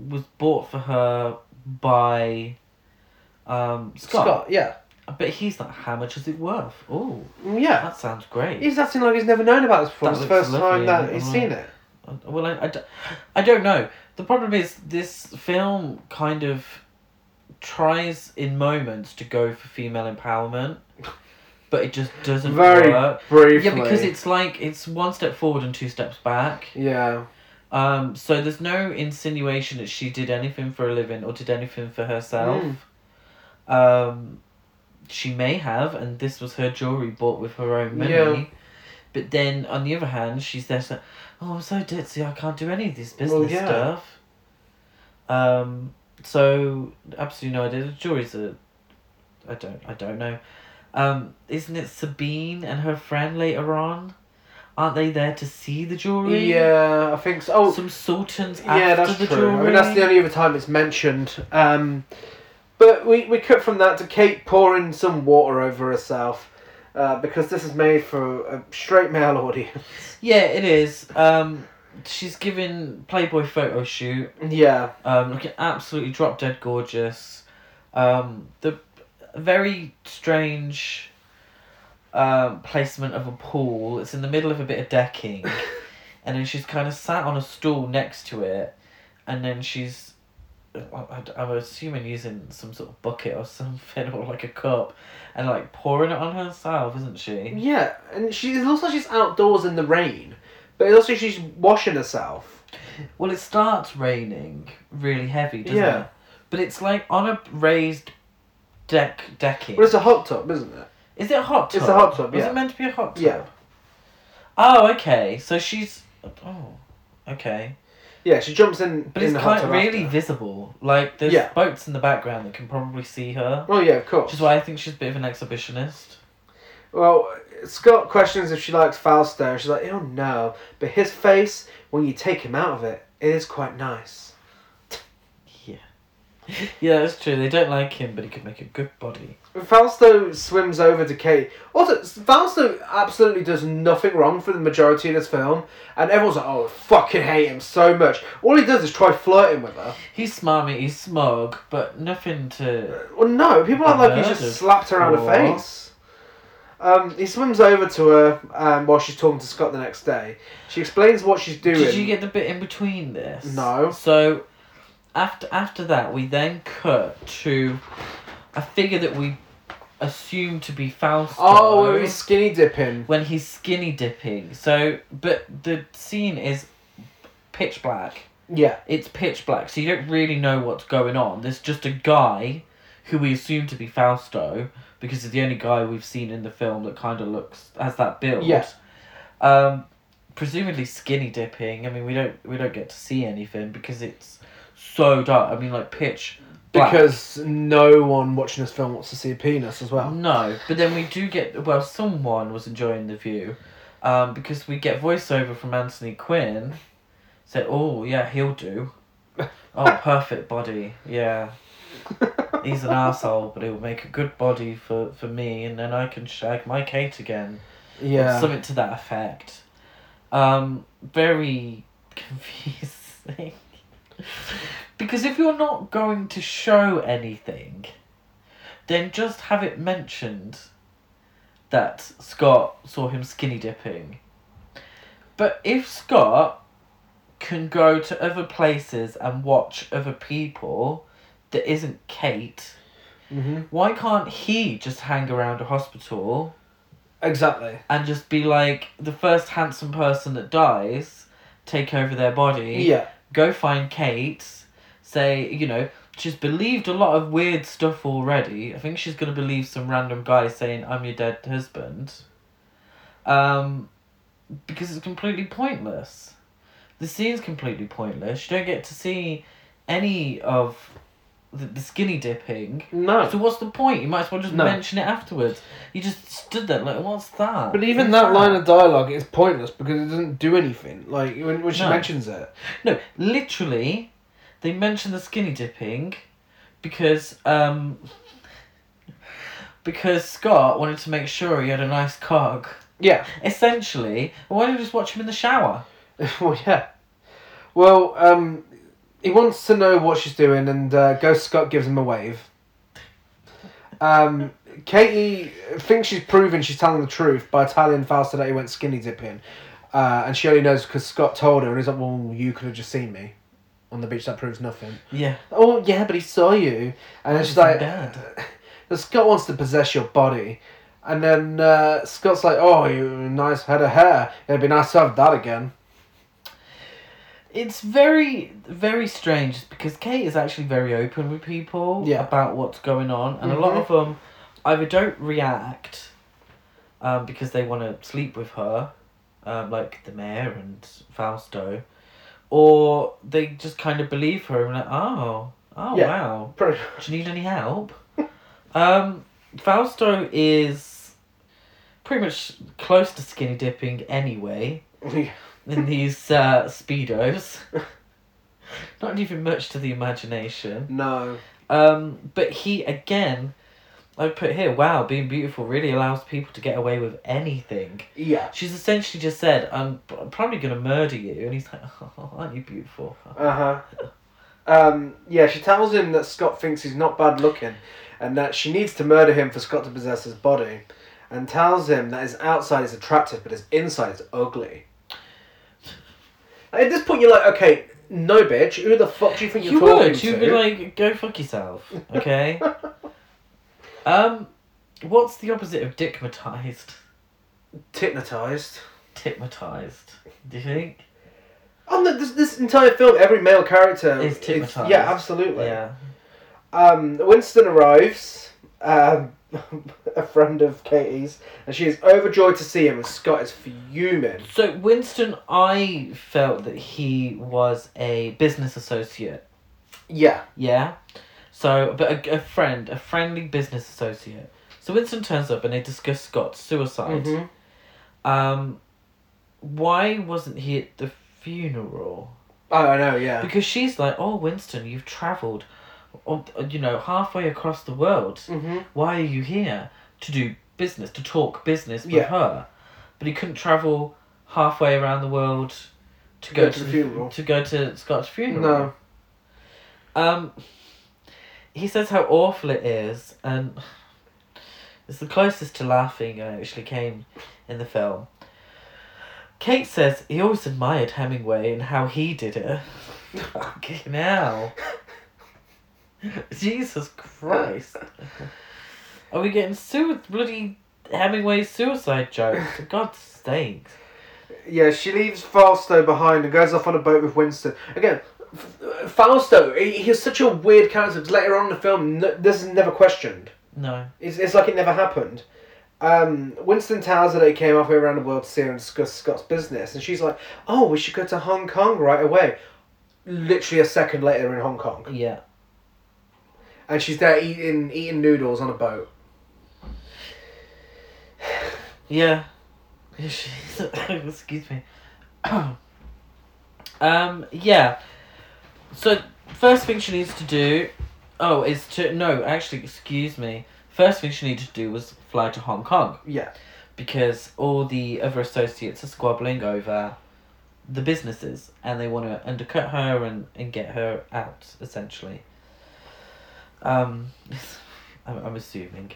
was bought for her by um, Scott. yeah, But he's like, how much is it worth? Oh, yeah. that sounds great. He's acting like he's never known about this before. That It's the first time that he's seen it. Well, I, I don't know. The problem is this film kind of tries in moments to go for female empowerment, but it just doesn't Very work. briefly. Yeah, because it's like it's one step forward and two steps back. Yeah. Um, so there's no insinuation that she did anything for a living or did anything for herself. Mm. Um, she may have, and this was her jewelry bought with her own money. Yeah. But then, on the other hand, she's there saying, "Oh, I'm so ditzy. I can't do any of this business Well, yeah. stuff." Um. So absolutely no idea. The jewelry's a. I don't. I don't know. Um. Isn't it Sabine and her friend later on? Aren't they there to see the jewelry? Yeah, I think so. Oh, Some sultans yeah, that's the true. jewelry. I mean, that's the only other time it's mentioned. Um, but we, we cut from that to Kate pouring some water over herself uh, because this is made for a straight male audience. Yeah, it is. Um, she's giving Playboy photo shoot. Yeah. Um, looking absolutely drop dead gorgeous. Um, the very strange um, placement of a pool. It's in the middle of a bit of decking, and then she's kind of sat on a stool next to it, and then she's. I'm assuming using some sort of bucket or something or like a cup, and like pouring it on herself, isn't she? Yeah, and she it looks like she's outdoors in the rain, but like she's washing herself. Well, it starts raining really heavy, doesn't Yeah. it? But it's like on a raised deck decking. Well, it's a hot tub, isn't it? Is it a hot tub? It's a hot tub, Was yeah. it meant to be a hot tub? Yeah. Oh, okay. So she's. Oh, okay. Yeah, she jumps in. But in it's quite really after. visible. Like there's Yeah. boats in the background that can probably see her. Oh yeah, of course. Which is why I think she's a bit of an exhibitionist. Well, Scott questions if she likes Fausto. She's like, oh no. But his face, when you take him out of it, it is quite nice. Yeah. Yeah, that's true. They don't like him, but he could make a good body. Fausto swims over to Kate. Also, Fausto absolutely does nothing wrong for the majority of this film, and everyone's like, "Oh, I fucking hate him so much." All he does is try flirting with her. He's smarmy, he's smug, but nothing to. Well, no, people act like he's just slapped her around the face. Um, he swims over to her um, while she's talking to Scott the next day. She explains what she's doing. Did you get the bit in between this? No. So, after after that, we then cut to a figure that we assume to be Fausto. Oh, where he's skinny dipping. when he's skinny dipping. So, but the scene is pitch black. Yeah. It's pitch black, so you don't really know what's going on. There's just a guy who we assume to be Fausto because he's the only guy we've seen in the film that kind of looks has that build. Yeah. Um, presumably skinny dipping. I mean, we don't we don't get to see anything because it's so dark. I mean, like pitch. Black. Because no one watching this film wants to see a penis as well. No, but then we do get well. Someone was enjoying the view, um, because we get voiceover from Anthony Quinn. Said, "Oh yeah, he'll do. Oh, perfect body. Yeah, he's an asshole, but he'll make a good body for for me, and then I can shag my Kate again." Yeah. something to that effect. Um, very confusing. because if you're not going to show anything, then just have it mentioned that Scott saw him skinny dipping. But if Scott can go to other places and watch other people that isn't Kate, hmm why can't he just hang around a hospital Exactly. and just be like the first handsome person that dies, take over their body, Yeah. go find Kate, say, you know, she's believed a lot of weird stuff already. I think she's gonna believe some random guy saying, I'm your dead husband. Um because it's completely pointless. The scene's completely pointless. You don't get to see any of the, the skinny dipping. No. So what's the point? You might as well just No. mention it afterwards. You just stood there like, what's that? But even What's that line of dialogue is pointless because it doesn't do anything. Like when, when she No. mentions it. No, literally, they mention the skinny dipping because um because Scott wanted to make sure he had a nice cog. Yeah. Essentially, why don't you just watch him in the shower? well, yeah. Well, um, he wants to know what she's doing, and uh, Ghost Scott gives him a wave. Um, Katie thinks she's proven she's telling the truth by telling Fausto that he went skinny dipping, uh, and she only knows because Scott told her, and he's like, "Well, you could have just seen me on the beach. That proves nothing." Yeah. Oh yeah, but he saw you, and then she's like, bad. "Uh, "Scott wants to possess your body." And then uh, Scott's like, "Oh, you nice head of hair. It'd be nice to have that again." It's very, very strange because Kate is actually very open with people Yeah. about what's going on, and a lot of them either don't react um, because they want to sleep with her, um, like the mayor and Fausto, or they just kind of believe her and like, oh, oh Yeah. wow, do you need any help? um, Fausto is pretty much close to skinny dipping anyway in these uh, speedos. Not even much to the imagination. no. Um, but he again, I put here, wow, being beautiful really allows people to get away with anything. Yeah. She's essentially just said, "I'm, I'm probably gonna murder you," and he's like, "Oh, aren't you beautiful?" Uh huh. Um, yeah, she tells him that Scott thinks he's not bad looking, and that she needs to murder him for Scott to possess his body, and tells him that his outside is attractive but his inside is ugly. At this point, you're like, okay, no, bitch. Who the fuck do you think you're You talking would. to? You'd be like, "Go fuck yourself," okay? um, what's the opposite of dickmatized? Hypnotized. Tipmatized. Do you think? On the, this, this entire film, every male character Is hypnotised. Yeah, absolutely. Yeah. Um, Winston arrives, um, a friend of Katie's, and she is overjoyed to see him, and Scott is fuming. So Winston, I felt that he was a business associate. Yeah. Yeah. So, but a, a friend, a friendly business associate. So Winston turns up and they discuss Scott's suicide. Mhm. Um, why wasn't he at the funeral? Oh, I know, yeah. Because she's like, "Oh, Winston, you've travelled, you know, halfway across the world. hmm Why are you here to do business, to talk business with Yeah. her?" But he couldn't travel halfway around the world to, go to the funeral. To go to Scott's funeral. No. Um, he says how awful it is, and it's the closest to laughing I actually came in the film. Kate says he always admired Hemingway and how he did it. Fucking hell. Jesus Christ. Are we getting su- bloody Hemingway suicide jokes? For God's sakes. Yeah, she leaves Fausto behind and goes off on a boat with Winston. Again, F- Fausto, he, he's such a weird character because later on in the film, n- this is never questioned. No. It's, it's like it never happened. Um, Winston tells her that he came halfway around the world to see her and discuss Scott's business, and she's like, "Oh, we should go to Hong Kong right away." Literally a second later, in Hong Kong, Yeah. And she's there eating eating noodles on a boat. Yeah. Excuse me. um, yeah. So, first thing she needs to do. Oh, is to. No, actually, excuse me. First thing she needed to do was fly to Hong Kong. Yeah, because all the other associates are squabbling over the businesses and they want to undercut her and, and get her out essentially. Um, I'm, I'm assuming.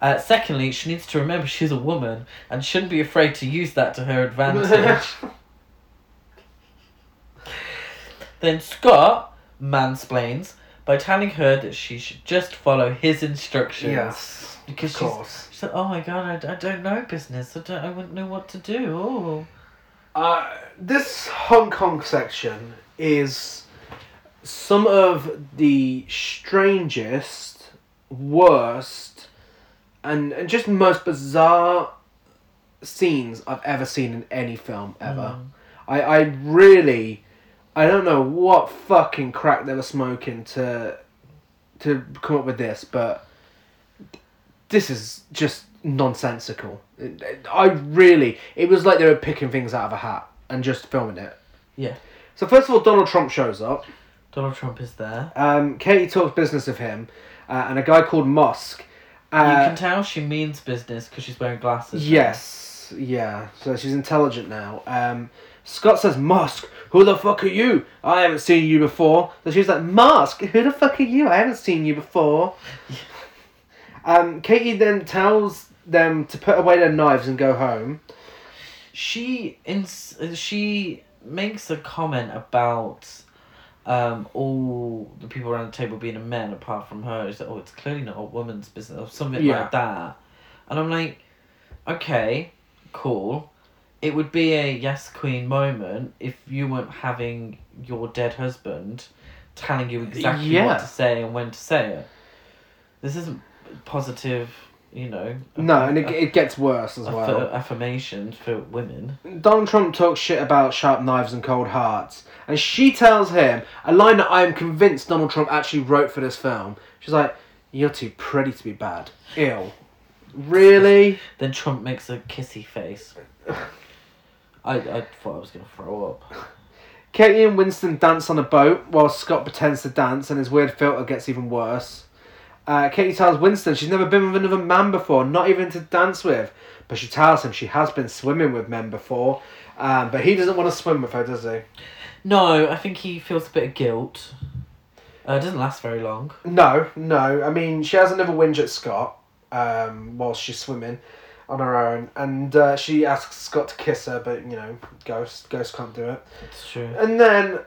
Uh, secondly, she needs to remember she's a woman and shouldn't be afraid to use that to her advantage. then Scott mansplains by telling her that she should just follow his instructions. yes, Because of she's, course. she's like, oh my god, I, I don't know business. I don't. I wouldn't know what to do. Oh. Uh, this Hong Kong section is some of the strangest, worst, and, and just most bizarre scenes I've ever seen in any film ever. Mm. I, I really I don't know what fucking crack they were smoking to to come up with this, but this is just nonsensical. I really it was like they were picking things out of a hat and just filming it. Yeah. So first of all, Donald Trump shows up. Donald Trump is there. Um, Katie talks business of him, uh, and a guy called Musk. you Uh, can tell she means business because she's wearing glasses. Yes, yeah. So she's intelligent now. Um, Scott says, Musk, who the fuck are you? I haven't seen you before. So she's like, Musk, who the fuck are you? I haven't seen you before. um, Katie then tells them to put away their knives and go home. She ins- she makes a comment about um, all the people around the table being a men apart from her. She's like, oh, it's clearly not a woman's business or something Yeah. like that. And I'm like, okay, cool. It would be a yes queen moment if you weren't having your dead husband telling you exactly Yeah. what to say and when to say it. This isn't positive, you know. No, and it, it gets worse as well. for affirmation for women. Donald Trump talks shit about sharp knives and cold hearts, and she tells him a line that I am convinced Donald Trump actually wrote for this film. She's like, "You're too pretty to be bad." Ew. Really? Then Trump makes a kissy face. I, I thought I was gonna throw up. Katie and Winston dance on a boat while Scott pretends to dance, and his weird filter gets even worse. Uh, Katie tells Winston she's never been with another man before, not even to dance with. But she tells him she has been swimming with men before, um, but he doesn't want to swim with her, does he? No, I think he feels a bit of guilt. Uh, it doesn't last very long. No, no. I mean, she has another whinge at Scott um, while she's swimming on her own, and uh, she asks Scott to kiss her, but you know, Ghost, Ghost can't do it. It's true. And then,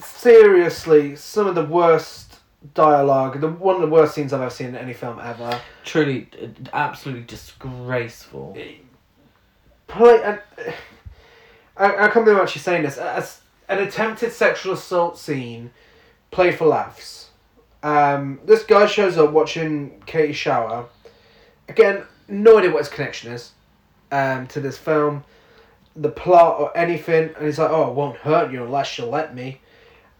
seriously, some of the worst dialogue, the one of the worst scenes I've ever seen in any film ever. Truly, absolutely disgraceful. Play, and I, I can't believe I'm actually saying this. As an attempted sexual assault scene, played for laughs. Um, this guy shows up watching Katie shower. Again, no idea what his connection is um, to this film, the plot or anything. And he's like, "Oh, it won't hurt you unless you let me."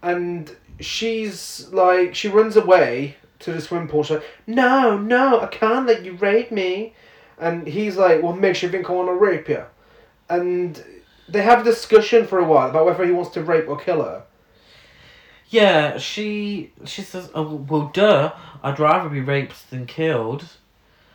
And she's like, she runs away to the swim pool. She's like, "No, no, I can't let you rape me." And he's like, "What makes you think I want to rape you?" And they have a discussion for a while about whether he wants to rape or kill her. Yeah, she she says, "Oh well, duh. I'd rather be raped than killed."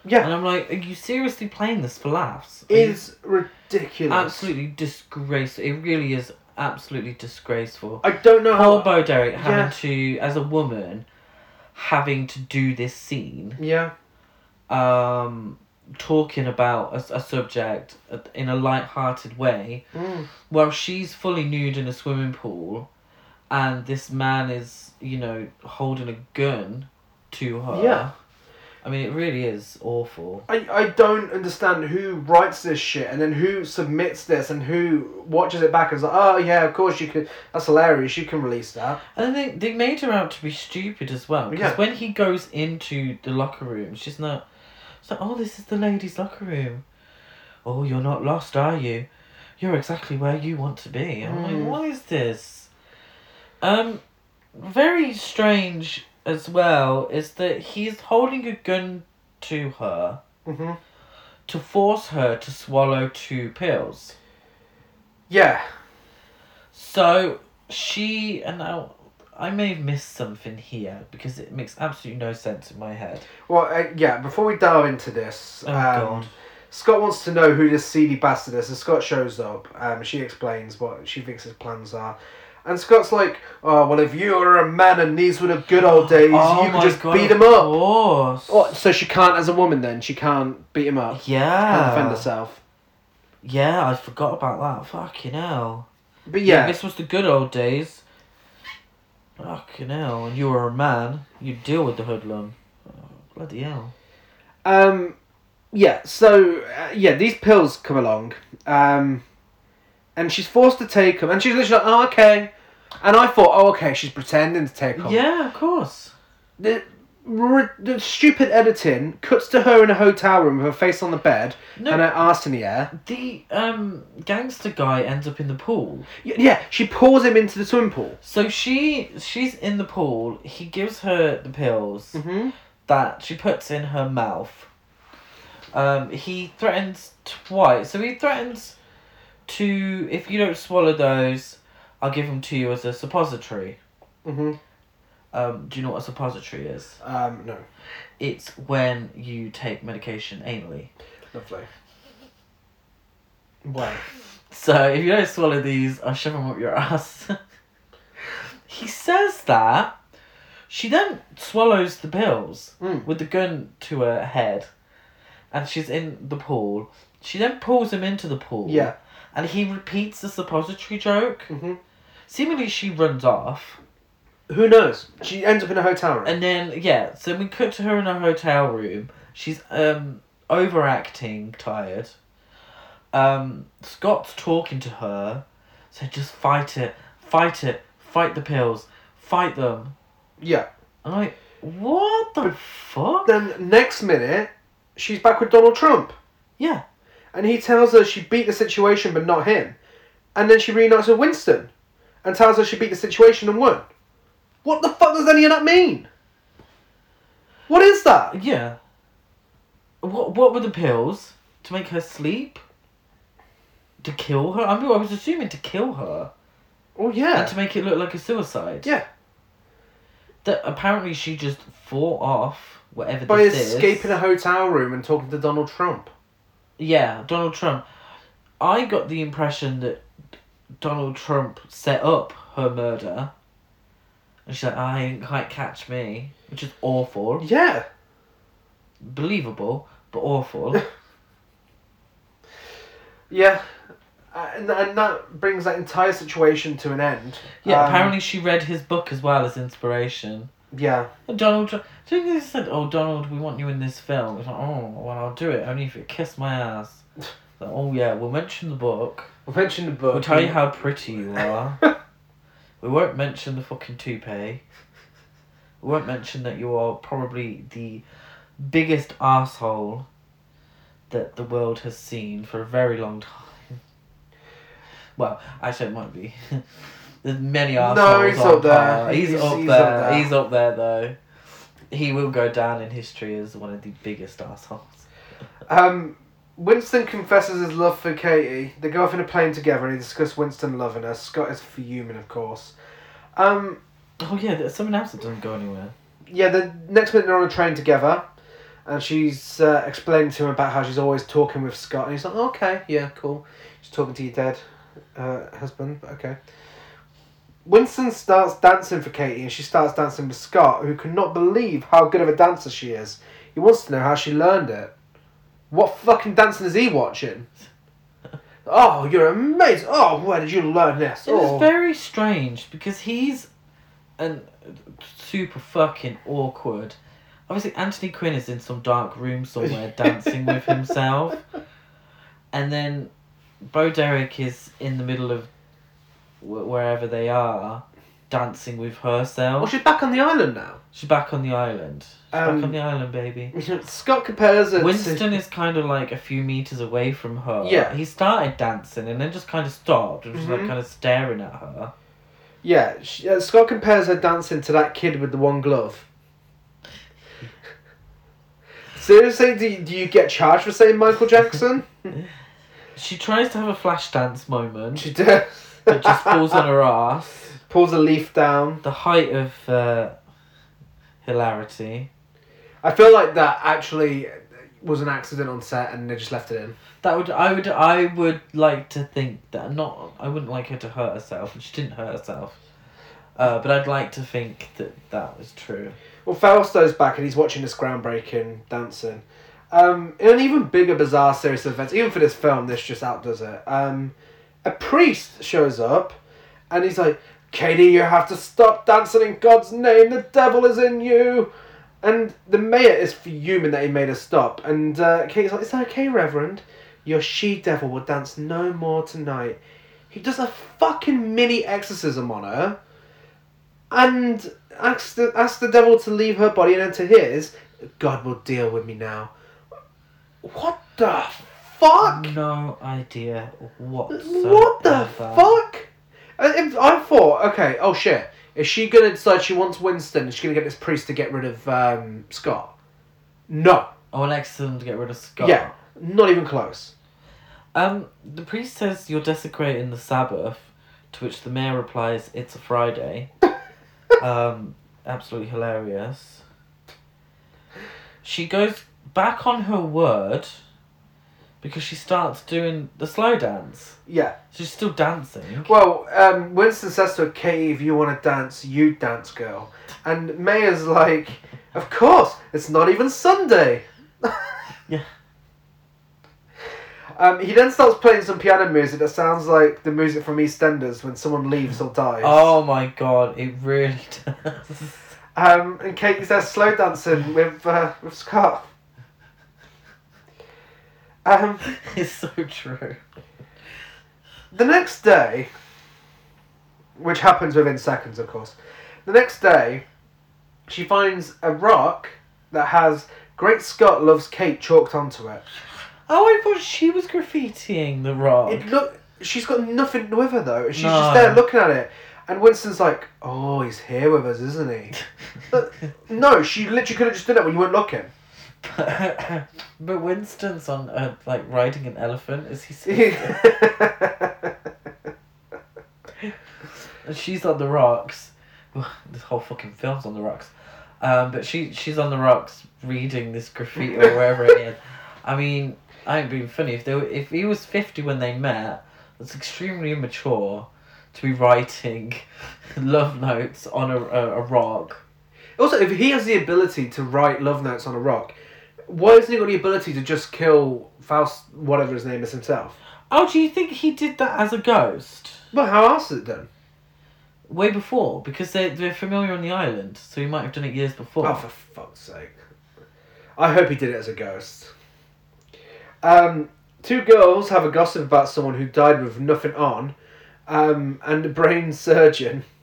Yeah, And I'm like, "Are you seriously playing this for laughs?" Is ridiculous. absolutely disgraceful. It really is absolutely disgraceful. I don't know Poor how. Bo Derek Yeah. having to, as a woman, having to do this scene, Yeah, um, talking about a, a subject in a light-hearted way, mm. while she's fully nude in a swimming pool, and this man is, you know, holding a gun to her. Yeah. I mean, it really is awful. I, I don't understand who writes this shit and then who submits this and who watches it back and is like, oh yeah, of course you could. That's hilarious. You can release that. And they they made her out to be stupid as well. Because Yeah. when he goes into the locker room, she's not. It's like, oh, this is the ladies' locker room. Oh, you're not lost, are you? You're exactly where you want to be. I'm Mm. like, what is this? Um, very strange as well is that he's holding a gun to her hmm to force her to swallow two pills. Yeah. So she and now I may have missed something here because it makes absolutely no sense in my head. Well, uh, yeah. Before we delve into this, Oh um, god. Scott wants to know who this seedy bastard is, and Scott shows up. Um, she explains what she thinks his plans are. And Scott's like, oh, well, if you were a man and these were the good old days, Oh you could just God, beat him up. course. Oh, so she can't, as a woman, then? She can't beat him up? Yeah. Can't defend herself? Yeah, I forgot about that. Fucking hell. But yeah, This was the good old days. Fucking hell. When you were a man, you'd deal with the hoodlum. Oh, bloody hell. Um, yeah. So uh, yeah, these pills come along, um, and she's forced to take them, and she's literally like, "Oh, okay." And I thought, "Oh, okay, she's pretending to take them." Yeah, of course. The, r- the stupid editing cuts to her in a hotel room with her face on the bed No, and her ass in the air. the um gangster guy ends up in the pool. Y- Yeah, she pulls him into the swimming pool. So she she's in the pool. He gives her the pills Mm-hmm. that she puts in her mouth. Um, he threatens twice. So he threatens to if you don't swallow those, I'll give them to you as a suppository. Mm-hmm. Um, do you know what a suppository is? Um, no. It's when you take medication anally. Lovely. Well, So if you don't swallow these, I'll shove them up your ass. he says that. She then swallows the pills Mm. with the gun to her head, and she's in the pool. She then pulls him into the pool. yeah. And he repeats the suppository joke. Mm-hmm. Seemingly, she runs off. Who knows? She ends up in a hotel room. And then, yeah, so we cut to her in a hotel room. She's um overacting, tired. Um, Scott's talking to her, so just fight it, fight it, fight the pills, fight them. yeah. I'm like, what the fuck? Then next minute, she's back with Donald Trump. Yeah, And he tells her she beat the situation but not him. And then she reunites with Winston and tells her she beat the situation and won. What the fuck does any of that mean? What is that? yeah. What what were the pills to make her sleep? To kill her? I mean, I was assuming to kill her Oh and yeah. to make it look like a suicide. Yeah. That apparently she just fought off whatever By escaping is. a hotel room and talking to Donald Trump. Yeah, Donald Trump. I got the impression that Donald Trump set up her murder. And she's like, I didn't quite catch me. Which is awful. Yeah. Believable, but awful. Yeah. Uh, and, and that brings that entire situation to an end. Yeah, Um, apparently she read his book as well as inspiration. Yeah. Donald Trump. Do you think they said, Oh, Donald, we want you in this film? It's like, Oh, well, I'll do it only if you kiss my ass. Like, oh, yeah, we'll mention the book. We'll mention the book. We'll tell you how pretty you are. we won't mention the fucking toupee. We won't mention that you are probably the biggest asshole that the world has seen for a very long time. Well, actually, it might be. There's many assholes. he's on up there. par. He's, He's- up he's there. up there. He's up there, though. He will go down in history as one of the biggest assholes. Um, Winston confesses his love for Katie. They go off in a plane together and they discuss Winston loving her. Scott is fuming, of course. Um, Oh, yeah, there's something else that doesn't go anywhere. yeah, the next minute they're on a train together, and she's uh, explaining to him about how she's always talking with Scott, and he's like, "Okay, yeah, cool." She's talking to your dead uh, husband, but okay. Winston starts dancing for Katie, and she starts dancing with Scott, who cannot believe how good of a dancer she is. He wants to know how she learned it. What fucking dancing is he watching? Oh, you're amazing! Oh, where did you learn this? It was Oh. very strange because he's an super fucking awkward. Obviously, Anthony Quinn is in some dark room somewhere dancing with himself, and then Bo Derek is in the middle of wh- wherever they are, dancing with herself. Well, she's back on the island now. She's back on the island. She's Um, back on the island, baby. Scott compares it. to- Winston is kind of like a few meters away from her. Yeah. He started dancing and then just kind of stopped and was like Mhm. kind of staring at her. Yeah, she, uh, Scott compares her dancing to that kid with the one glove. Seriously, do you, do you get charged for saying Michael Jackson? She tries to have a flash dance moment, she does. But just falls on her ass. Pulls a leaf down. The height of uh, hilarity. I feel like that actually was an accident on set and they just left it in. That would I would I would like to think that not I wouldn't like her to hurt herself and she didn't hurt herself. Uh, but I'd like to think that that was true. Well, Fausto's back and he's watching this groundbreaking dancing. Um, in an even bigger bizarre series of events, even for this film, this just outdoes it. Um, a priest shows up and he's like, Katie, you have to stop dancing in God's name. The devil is in you. And the mayor is fuming that he made her stop. And uh, Katie's like, that okay, Reverend? Your she devil will dance no more tonight. He does a fucking mini exorcism on her and asks the, asks the devil to leave her body and enter his. God will deal with me now. What the fuck? No idea whatsoever. What the fuck? I, I thought, okay, oh shit. Is she gonna decide she wants Winston? Is she gonna get this priest to get rid of um, Scott? No. Oh, an exorcism to get rid of Scott. Yeah, not even close. Um, the priest says you're desecrating the Sabbath, to which the mayor replies, "It's a Friday." um, absolutely hilarious. She goes back on her word because she starts doing the slow dance. Yeah. She's still dancing. Well, um, Winston says to her, Katie, if you want to dance, you dance, girl. And Mayor's like, of course, it's not even Sunday. Yeah. Um, he then starts playing some piano music that sounds like the music from EastEnders when someone leaves or dies. Oh my god, it really does. Um, and Katie's there slow dancing with uh, with Scott. Um, it's so true. the next day, which happens within seconds, of course, the next day, she finds a rock that has "Great Scott loves Kate" chalked onto it. Oh, I thought she was graffitiing the rock. It look. She's got nothing with her though. She's No. just there looking at it, and Winston's like, "Oh, he's here with us, isn't he?" But no, she literally could have just done it when you weren't looking. but Winston's on uh, like riding an elephant as he's and she's on the rocks. this whole fucking film's on the rocks. Um, but she she's on the rocks reading this graffiti or wherever it is. I mean, I ain't being funny. If they were, if he was fifty when they met, that's extremely immature to be writing love notes on a, a, a rock. also, if he has the ability to write love notes on a rock, why hasn't he got the ability to just kill Faust, whatever his name is himself? Oh, do you think he did that as a ghost? Well, how else is it done? Way before, because they they're familiar on the island, so he might have done it years before. Oh, for fuck's sake! I hope he did it as a ghost. Um, two girls have a gossip about someone who died with nothing on, um, and a brain surgeon.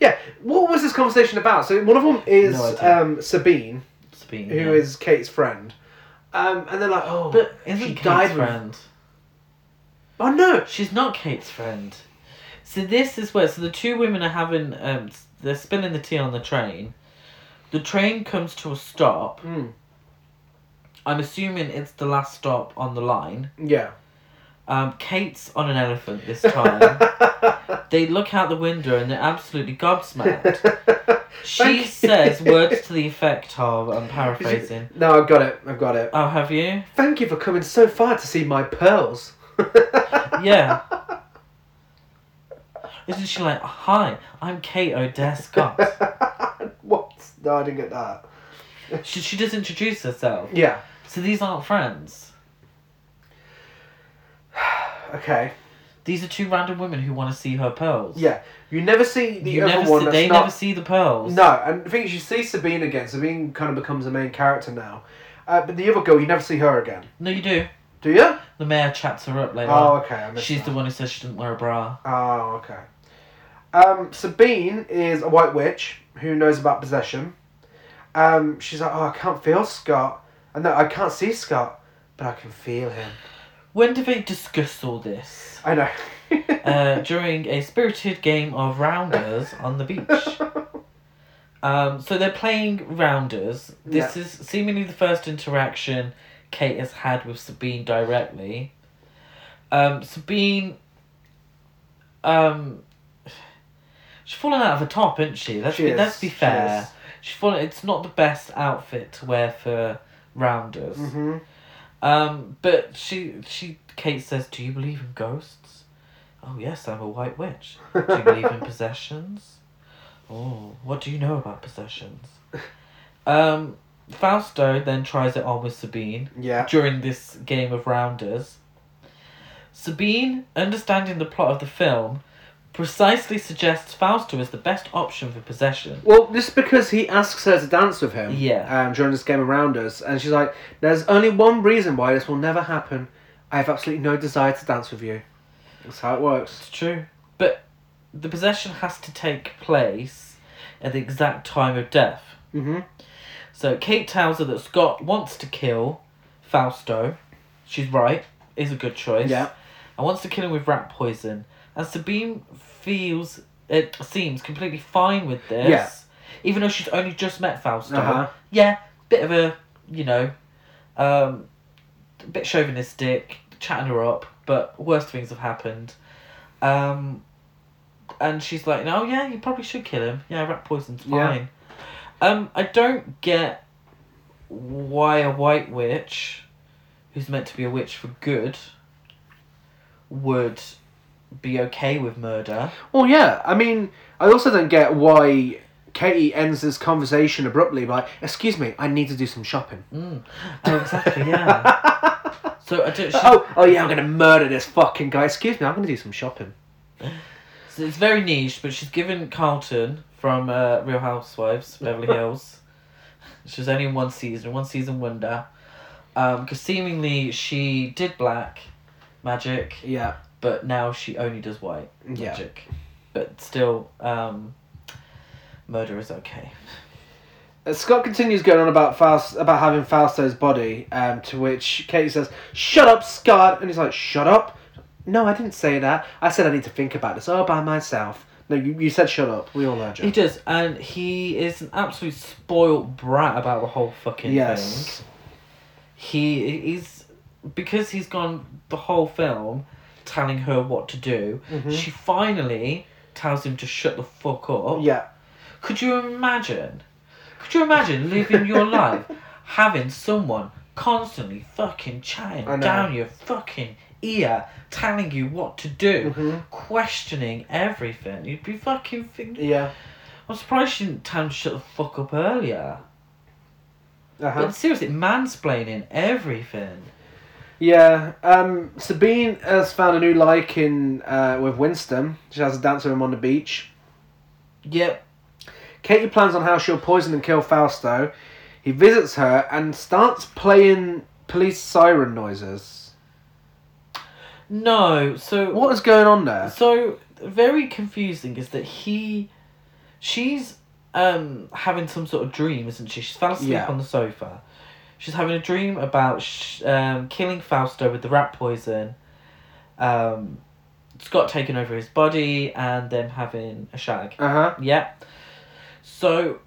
Yeah, what was this conversation about? So one of them is No idea. um, Sabine, Sabine, who yeah. is Kate's friend, um, and they're like, "Oh, But isn't she Kate's died with- friend? oh no, She's not Kate's friend. So this is where so the two women are having um they're spilling the tea on the train. The train comes to a stop. Mm, I'm assuming it's the last stop on the line. yeah." Um, Kate's on an elephant this time. they look out the window and they're absolutely gobsmacked. She says words to the effect of I'm paraphrasing. No, I've got it. I've got it. Oh, have you? Thank you for coming so far to see my pearls. Yeah. Isn't she like, hi, I'm Kate O'Dare Scott. what? No, I didn't get that. she, she does introduce herself. Yeah. So these aren't friends. Okay. These are two random women who want to see her pearls. Yeah. You never see the You other never one. see, they not... never see the pearls. No, and the thing is, you see Sabine again. Sabine kind of becomes a main character now. Uh, but the other girl, you never see her again. No, you do. Do you? The mayor chats her up later Oh, okay. She's that. the one who says she didn't wear a bra. Oh, okay. Um, Sabine is a white witch who knows about possession. Um, she's like, oh, I can't feel Scott. And no, I can't see Scott, but I can feel him. When do they discuss all this? I know. uh, during a spirited game of rounders on the beach. Um, so they're playing rounders. This is seemingly the first interaction Kate has had with Sabine directly. Um, Sabine, um, she's fallen out of her top, isn't she? Let's She be, is, let's be fair. is. She's fallen. It's not the best outfit to wear for rounders. Mm-hmm. Um, but she she Kate says, "Do you believe in ghosts?" Oh yes, I'm a white witch. Do you believe in possessions? Oh, what do you know about possessions? Um, Fausto then tries it on with Sabine Yeah. during this game of rounders. Sabine, understanding the plot of the film, precisely suggests Fausto is the best option for possession. Well, this is because he asks her to dance with him. Yeah. Um, during this game around us, and she's like, "There's only one reason why this will never happen. I have absolutely no desire to dance with you." That's how it works. It's true. But the possession has to take place at the exact time of death. Mm-hmm. So Kate tells her that Scott wants to kill Fausto. She's right. Is a good choice. Yeah. And wants to kill him with rat poison. And Sabine feels it seems completely fine with this. Yeah. Even though she's only just met Fausto. Uh-huh. Yeah, bit of a you know, um, a bit chauvinistic, chatting her up, but worse things have happened. Um, and she's like, "No, yeah, you probably should kill him. Yeah, rat poison's Yeah. fine." Um, I don't get why a white witch, who's meant to be a witch for good, would be okay with murder. Well, yeah. I mean, I also don't get why Katie ends this conversation abruptly by, "Excuse me, I need to do some shopping." Mm. Oh, exactly. Yeah. so I don't. She, oh, oh yeah, I'm gonna murder this fucking guy. Excuse me, I'm gonna do some shopping. So it's very niche, but she's given Carlton from uh, Real Housewives, Beverly Hills. She was only in one season, one season wonder. Because seemingly she did black magic, Yeah. But now she only does white Yeah. magic. But still, um, murder is okay. Uh, Scott continues going on about Faust, about having Fausto's body, um, to which Katie says, "Shut up, Scott," and he's like, "Shut up." No, I didn't say that. I said I need to think about this all by myself. No, you, you said shut up. We all heard you. He does, and he is an absolute spoilt brat about the whole fucking thing. yes. he is because he's gone the whole film telling her what to do. Mhm. She finally tells him to shut the fuck up. Yeah. Could you imagine? Could you imagine living your life having someone constantly fucking chatting down your fucking ear, telling you what to do, Mhm. questioning everything? You'd be fucking. Thinking, Yeah. I'm surprised she didn't tell him to shut the fuck up earlier. Uh-huh. But seriously, mansplaining everything. Yeah. Um, Sabine has found a new like in uh, with Winston. She has a dance with him on the beach. Yep. Katie plans on how she'll poison and kill Fausto. He visits her and starts playing police siren noises. No, so What is going on there? So very confusing is that he, she's um having some sort of dream, isn't she? She's fell asleep Yeah. on the sofa. She's having a dream about sh- um, killing Fausto with the rat poison. Um, Scott taking over his body and them having a shag. Uh huh. Yeah. So,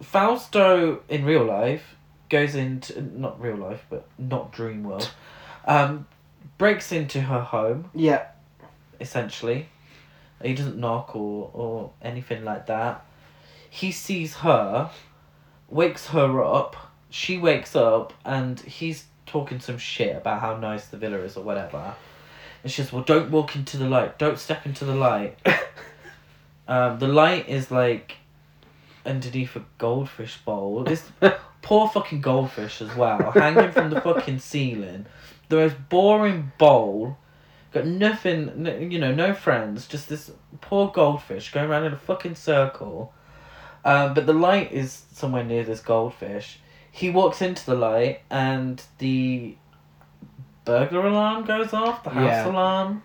Fausto in real life goes into not real life, but not dream world. Um, breaks into her home Yeah. essentially. He doesn't knock or or anything like that. He sees her, wakes her up. She wakes up and he's talking some shit about how nice the villa is or whatever. And she says, "Well, don't walk into the light. Don't step into the light." um, the light is like underneath a goldfish bowl. This poor fucking goldfish as well, hanging from the fucking ceiling. The most boring bowl. Got nothing, no, you know, no friends. Just this poor goldfish going around in a fucking circle. Um, but the light is somewhere near this goldfish. He walks into the light and the burglar alarm goes off, the house Yeah. alarm.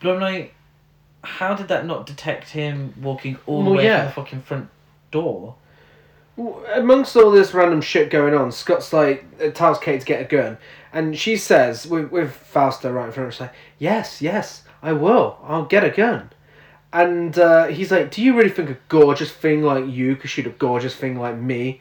But I'm like, how did that not detect him walking all the Well, way yeah. from the fucking front door? Amongst all this random shit going on, Scott's like uh, tells Kate to get a gun, and she says with with Fausto right in front of her, she's like, "Yes, yes, I will. I'll get a gun." And uh, he's like, "Do you really think a gorgeous thing like you could shoot a gorgeous thing like me?"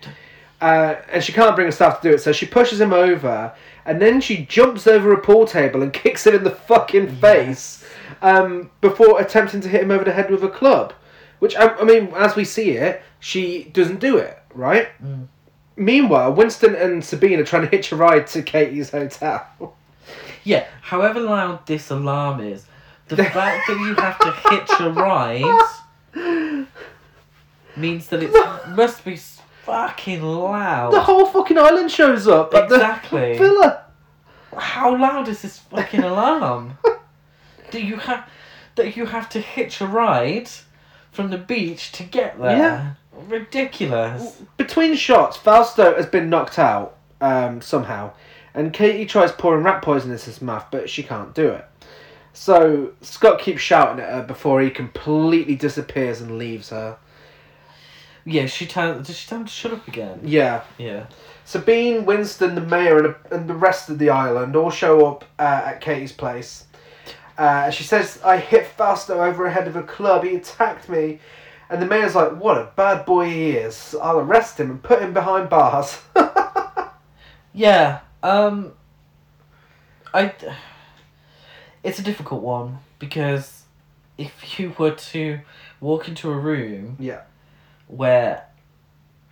Uh, and she can't bring herself to do it, so she pushes him over, and then she jumps over a pool table and kicks him in the fucking face, um, before attempting to hit him over the head with a club. Which I, I mean, as we see it, she doesn't do it, right? Mm. Meanwhile, Winston and Sabine are trying to hitch a ride to Katie's hotel. Yeah, however loud this alarm is, the fact that you have to hitch a ride means that it must be fucking loud. The whole fucking island shows up at Exactly. the villa. How loud is this fucking alarm? Do you have that you have to hitch a ride from the beach to get there. Yeah. Ridiculous. Between shots, Fausto has been knocked out um, somehow, and Katie tries pouring rat poison into his mouth, but she can't do it. So Scott keeps shouting at her before he completely disappears and leaves her. Yeah, she tells does she tell him to shut up again? Yeah. Yeah. Sabine, Winston, the mayor, and, and the rest of the island all show up uh, at Katie's place. Uh, she says, I hit Fausto over a head of a club. He attacked me. And the mayor's like, What a bad boy he is. I'll arrest him and put him behind bars. Yeah. Um I it's a difficult one because if you were to walk into a room yeah. Where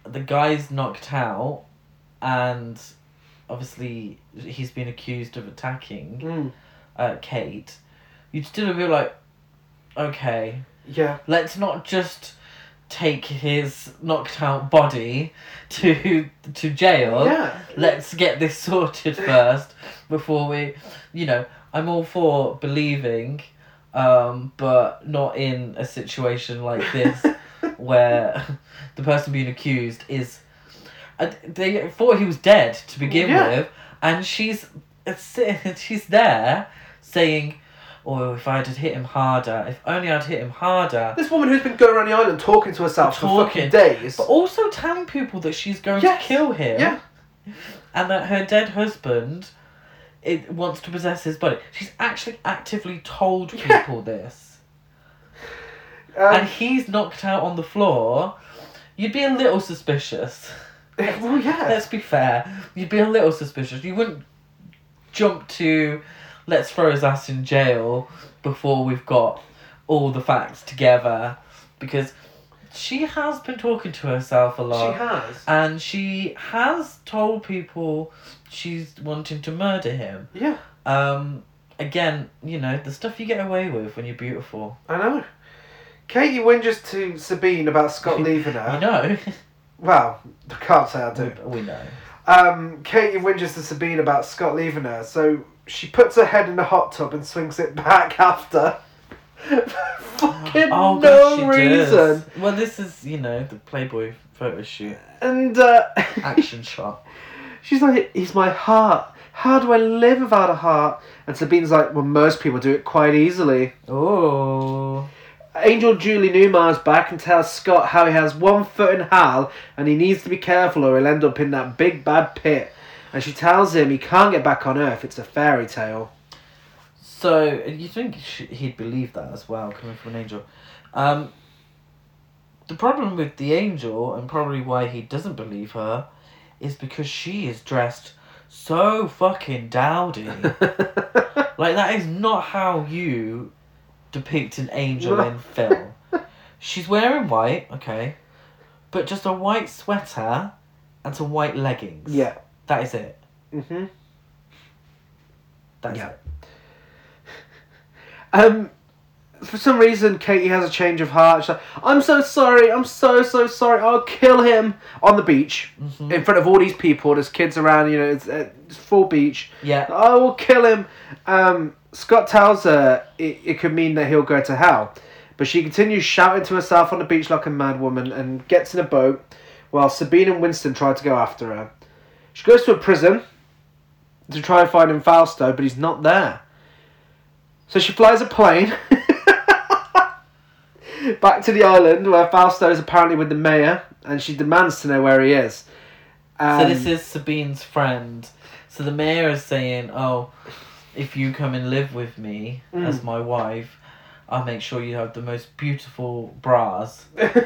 the guy's knocked out and obviously he's been accused of attacking Mm. uh, Kate, you'd still be like, okay, Yeah. let's not just take his knocked out body to to jail. Yeah. Let's get this sorted first before we, you know, I'm all for believing, um, but not in a situation like this where the person being accused is. uh, They thought he was dead to begin Yeah. with, and she's she's there saying, "Oh, if I'd hit him harder, if only I'd hit him harder." This woman who's been going around the island talking to herself for fucking days. But also telling people that she's going Yes. to kill him, Yeah. and that her dead husband, it wants to possess his body. She's actually actively told Yeah. people this, Um, and he's knocked out on the floor. You'd be a little suspicious. well, yeah. Let's be fair. You'd be a little suspicious. You wouldn't jump to, let's throw his ass in jail before we've got all the facts together, because she has been talking to herself a lot. She has. And she has told people she's wanting to murder him. Yeah, Um, again, you know, the stuff you get away with when you're beautiful. I know. Katie whinges to Sabine about Scott leaving her. You know. Well, I can't say I do. we know. Um, Katie whinges to Sabine about Scott leaving her, so she puts her head in the hot tub and swings it back after. Fucking Oh, no reason. does. Well, this is, you know, the Playboy photo shoot. And uh, Action shot. she's like, he's my heart. How do I live without a heart? And Sabine's like, well, most people do it quite easily. Oh. Angel Julie Newmar's back and tells Scott how he has one foot in hell and he needs to be careful or he'll end up in that big bad pit. And she tells him he can't get back on Earth, it's a fairy tale. So, you think he'd believe that as well, coming from an angel. Um, the problem with the angel, and probably why he doesn't believe her, is because she is dressed so fucking dowdy. like, that is not how you depict an angel in film. She's wearing white, okay, but just a white sweater and some white leggings. yeah. That is it. hmm That's Yeah. it. Um, for some reason, Katie has a change of heart. She's like, I'm so sorry, I'm so, so sorry, I'll kill him on the beach. Mhm. In front of all these people, there's kids around, you know, it's, uh, it's full beach. Yeah. I will kill him. Um, Scott tells her it, it could mean that he'll go to hell. But she continues shouting to herself on the beach like a mad woman and gets in a boat while Sabine and Winston try to go after her. She goes to a prison to try and find him Fausto, but he's not there. So she flies a plane back to the island where Fausto is apparently with the mayor and she demands to know where he is. So Um, this is Sabine's friend. So the mayor is saying, "Oh, if you come and live with me Mm. as my wife, I'll make sure you have the most beautiful bras." uh,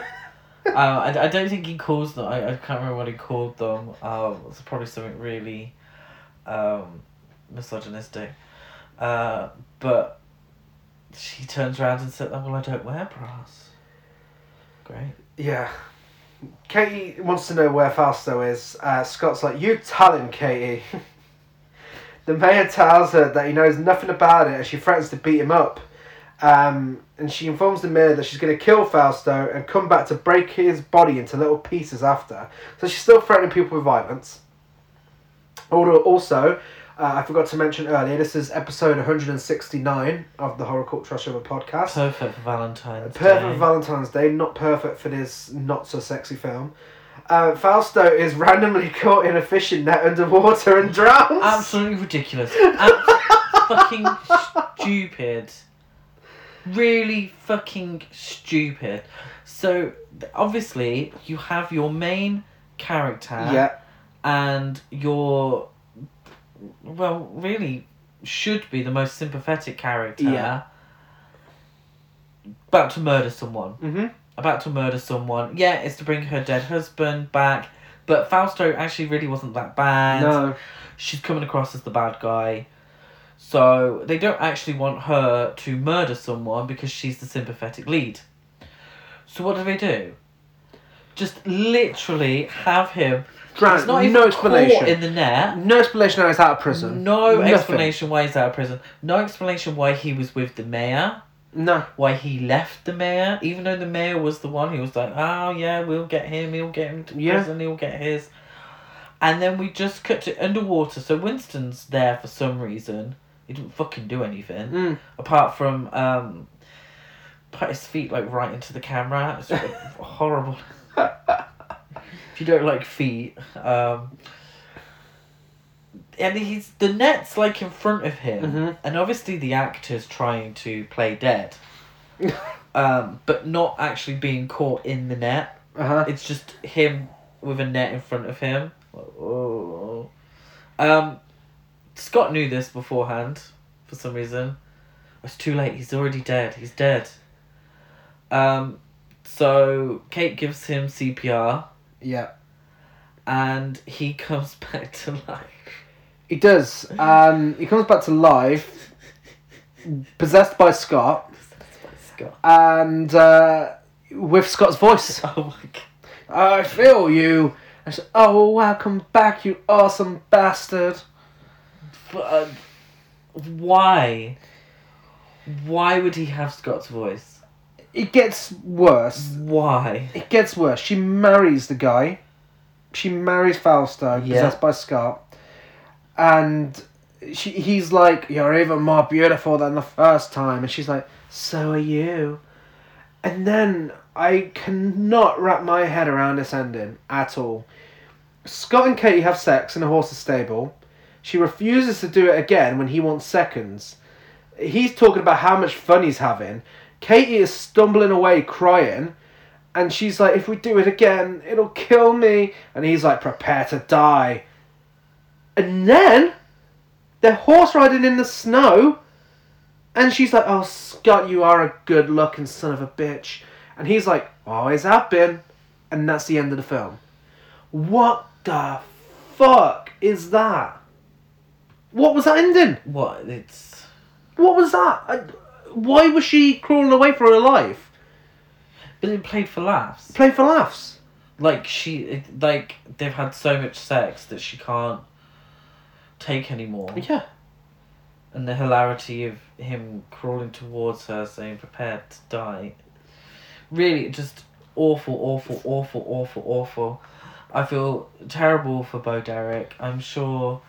I, I don't think he calls them. I, I can't remember what he called them. Uh, it's probably something really um, misogynistic. Uh, but she turns around and says, "Oh, "Well, I don't wear bras." Great. Yeah. Katie wants to know where Fausto is. Uh, Scott's like, You tell him, Katie. the mayor tells her that he knows nothing about it and she threatens to beat him up. Um, and she informs the mayor that she's going to kill Fausto and come back to break his body into little pieces after. So she's still threatening people with violence. Also, uh, I forgot to mention earlier, this is episode 169 of the Horror Cult Trash Over podcast. Perfect for Valentine's Day. Perfect Day. for Valentine's Day, not perfect for this not so sexy film. Uh, Fausto is randomly caught in a fishing net underwater and drowns. Absolutely ridiculous. Ab- fucking stupid. Really fucking stupid. So, obviously, you have your main character Yeah, and your. Well, really, should be the most sympathetic character. Yeah. About to murder someone. hmm About to murder someone. Yeah, it's to bring her dead husband back. But Fausto actually really wasn't that bad no. she's coming across as the bad guy. So they don't actually want her to murder someone because she's the sympathetic lead. So what do they do? Just literally have him. Drown. It's not even no caught explanation. in the net. No explanation how he's out of prison. No Nothing. explanation why he's out of prison. No explanation why he was with the mayor. No. Why he left the mayor, even though the mayor was the one who was like, "Oh yeah, we'll get him. He'll get him to Yeah. prison. He'll get his." And then we just cut to underwater. So Winston's there for some reason. He didn't fucking do anything Mm. apart from um, put his feet like right into the camera. It's horrible. if you don't like feet, um, and he's the net's like in front of him, Mhm. and obviously the actor's trying to play dead, um, but not actually being caught in the net. Uh huh. It's just him with a net in front of him. Oh. Um, Scott knew this beforehand for some reason. It's too late. He's already dead. He's dead. Um, so Kate gives him CPR, Yeah. and he comes back to life. He does. Um, he comes back to life, possessed by Scott, Scott. and uh, with Scott's voice. Oh my god. I feel you. I said, oh, welcome back, you awesome bastard. But, uh, why? Why would he have Scott's voice? It gets worse. Why? It gets worse. She marries the guy. She marries Fausto, Yeah. possessed by Scott. And she, he's like, You're even more beautiful than the first time. And she's like, So are you. And then I cannot wrap my head around this ending at all. Scott and Katie have sex in a horse's stable. She refuses to do it again when he wants seconds. He's talking about how much fun he's having. Katie is stumbling away crying. And she's like, if we do it again, it'll kill me. And he's like, prepare to die. And then they're horse riding in the snow. And she's like, oh, Scott, you are a good looking son of a bitch. And he's like, always have been. And that's the end of the film. What the fuck is that? What was that ending? What? It's. What was that? I, why was she crawling away for her life? But it played for laughs. Play for laughs. Like she, it- like they've had so much sex that she can't take anymore. Yeah. And the hilarity of him crawling towards her, saying "prepare to die." Really, just awful, awful, awful, awful, awful. I feel terrible for Bo Derek. I'm sure,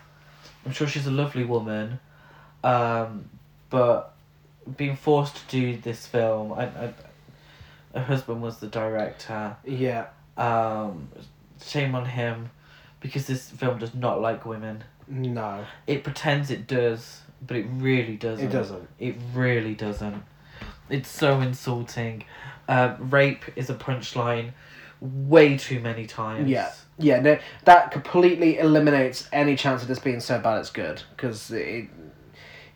I'm sure she's a lovely woman, um, but being forced to do this film, I, I, her husband was the director. Yeah. Um, shame on him, because this film does not like women. No. It pretends it does, but it really doesn't. It doesn't. It really doesn't. It's so insulting. Uh, rape is a punchline way too many times. Yeah. Yeah, no, that completely eliminates any chance of this being so bad it's good. Because it,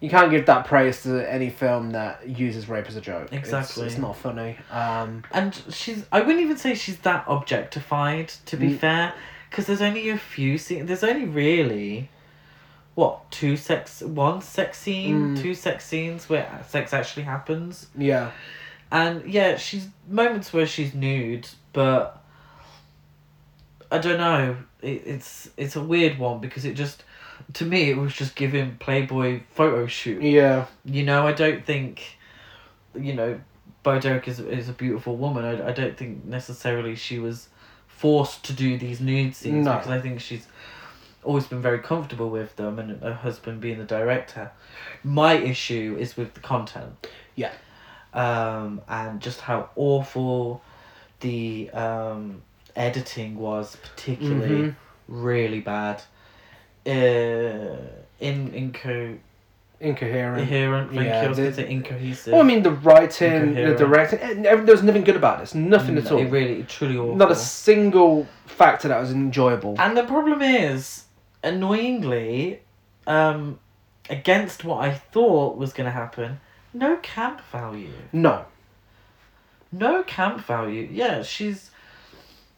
you can't give that praise to any film that uses rape as a joke. It's- Exactly. It's, not funny. Um, And she's. I wouldn't even say she's that objectified, to be Mm. fair, because there's only a few scenes. There's only really. What two sex one sex scene Mm. two sex scenes where sex actually happens yeah. and yeah she's moments where she's nude but I don't know. It, it's it's a weird one because it just to me it was just giving Playboy photo shoot. Yeah. You know, I don't think, you know, Bo Derek is is a beautiful woman. I, I don't think necessarily she was forced to do these nude scenes No. because I think she's always been very comfortable with them and her husband being the director. My issue is with the content. Yeah. Um, and just how awful the um, editing was, particularly Mhm. really bad. Uh, in inco Incoherent. Incoherent, thank Yeah, you. I was the- going to say incohesive. Well, I mean, the writing, the directing, eh, there was nothing good about this. Nothing at all. It really, truly awful. Not a single factor that was enjoyable. And the problem is, annoyingly, um, against what I thought was going to happen, no camp value. No. No camp value. Yeah, she's,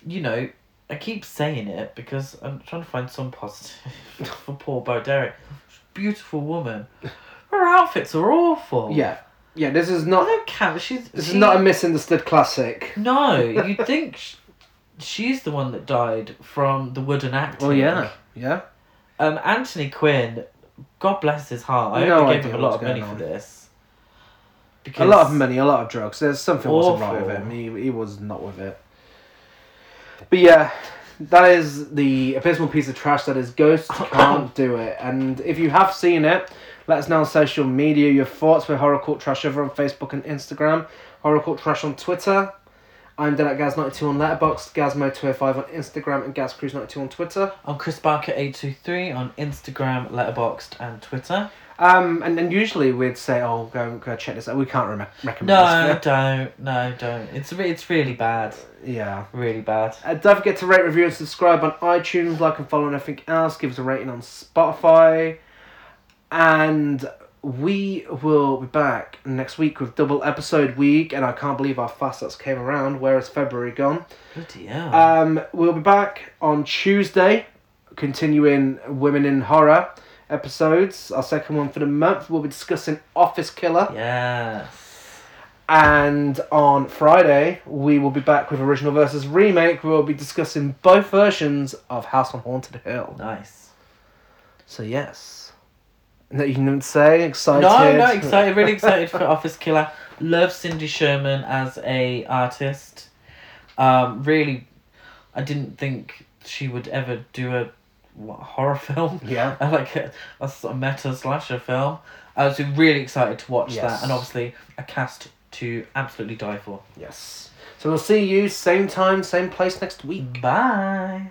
you know, I keep saying it because I'm trying to find some positive for poor Bo Derek. Beautiful woman. Her outfits are awful. Yeah. Yeah, this is not. No camp. She's. This is she- not a misunderstood classic. No, you'd think sh- she's the one that died from the wooden acting. Oh yeah, yeah. Um, Anthony Quinn, God bless his heart. I No hope he gave idea him a lot what's of money going for on. this. A lot of money, a lot of drugs. There's something wasn't right Awful. with him. He, he was not with it. But yeah, that is the abysmal piece of trash that is Ghost Can't Do It. And if you have seen it, let us know on social media your thoughts with Horror Court Trash over on Facebook and Instagram. Horror Court Trash on Twitter. I'm Dead at Gaz92 on Letterboxd, Gazmo205 on Instagram, and GazCruise92 on Twitter. I'm Chris Barker eight two three on Instagram, Letterboxd, and Twitter. Um, and then usually we'd say, oh, go, go check this out. We can't re- recommend No, this. don't, no, don't. It's re- it's really bad, Yeah. really bad. Uh, don't forget to rate, review, and subscribe on iTunes, like and follow, and everything else. Give us a rating on Spotify. And we will be back next week with double episode week. And I can't believe how fast that's came around. Where has February gone? Bloody hell. Um, we'll be back on Tuesday, continuing Women in Horror episodes. Our second one for the month. We'll be discussing Office Killer. yes. And on Friday, we will be back with original versus remake. We will be discussing both versions of House on Haunted Hill. Nice. So yes, that you can say excited. No, no, excited, really excited for Office Killer. Love Cindy Sherman as a artist. Um, really, I didn't think she would ever do a what, horror film, Yeah. I like a, a sort of meta slasher film. I was really excited to watch Yes. that, and obviously a cast to absolutely die for. Yes. So we'll see you same time, same place next week. Bye.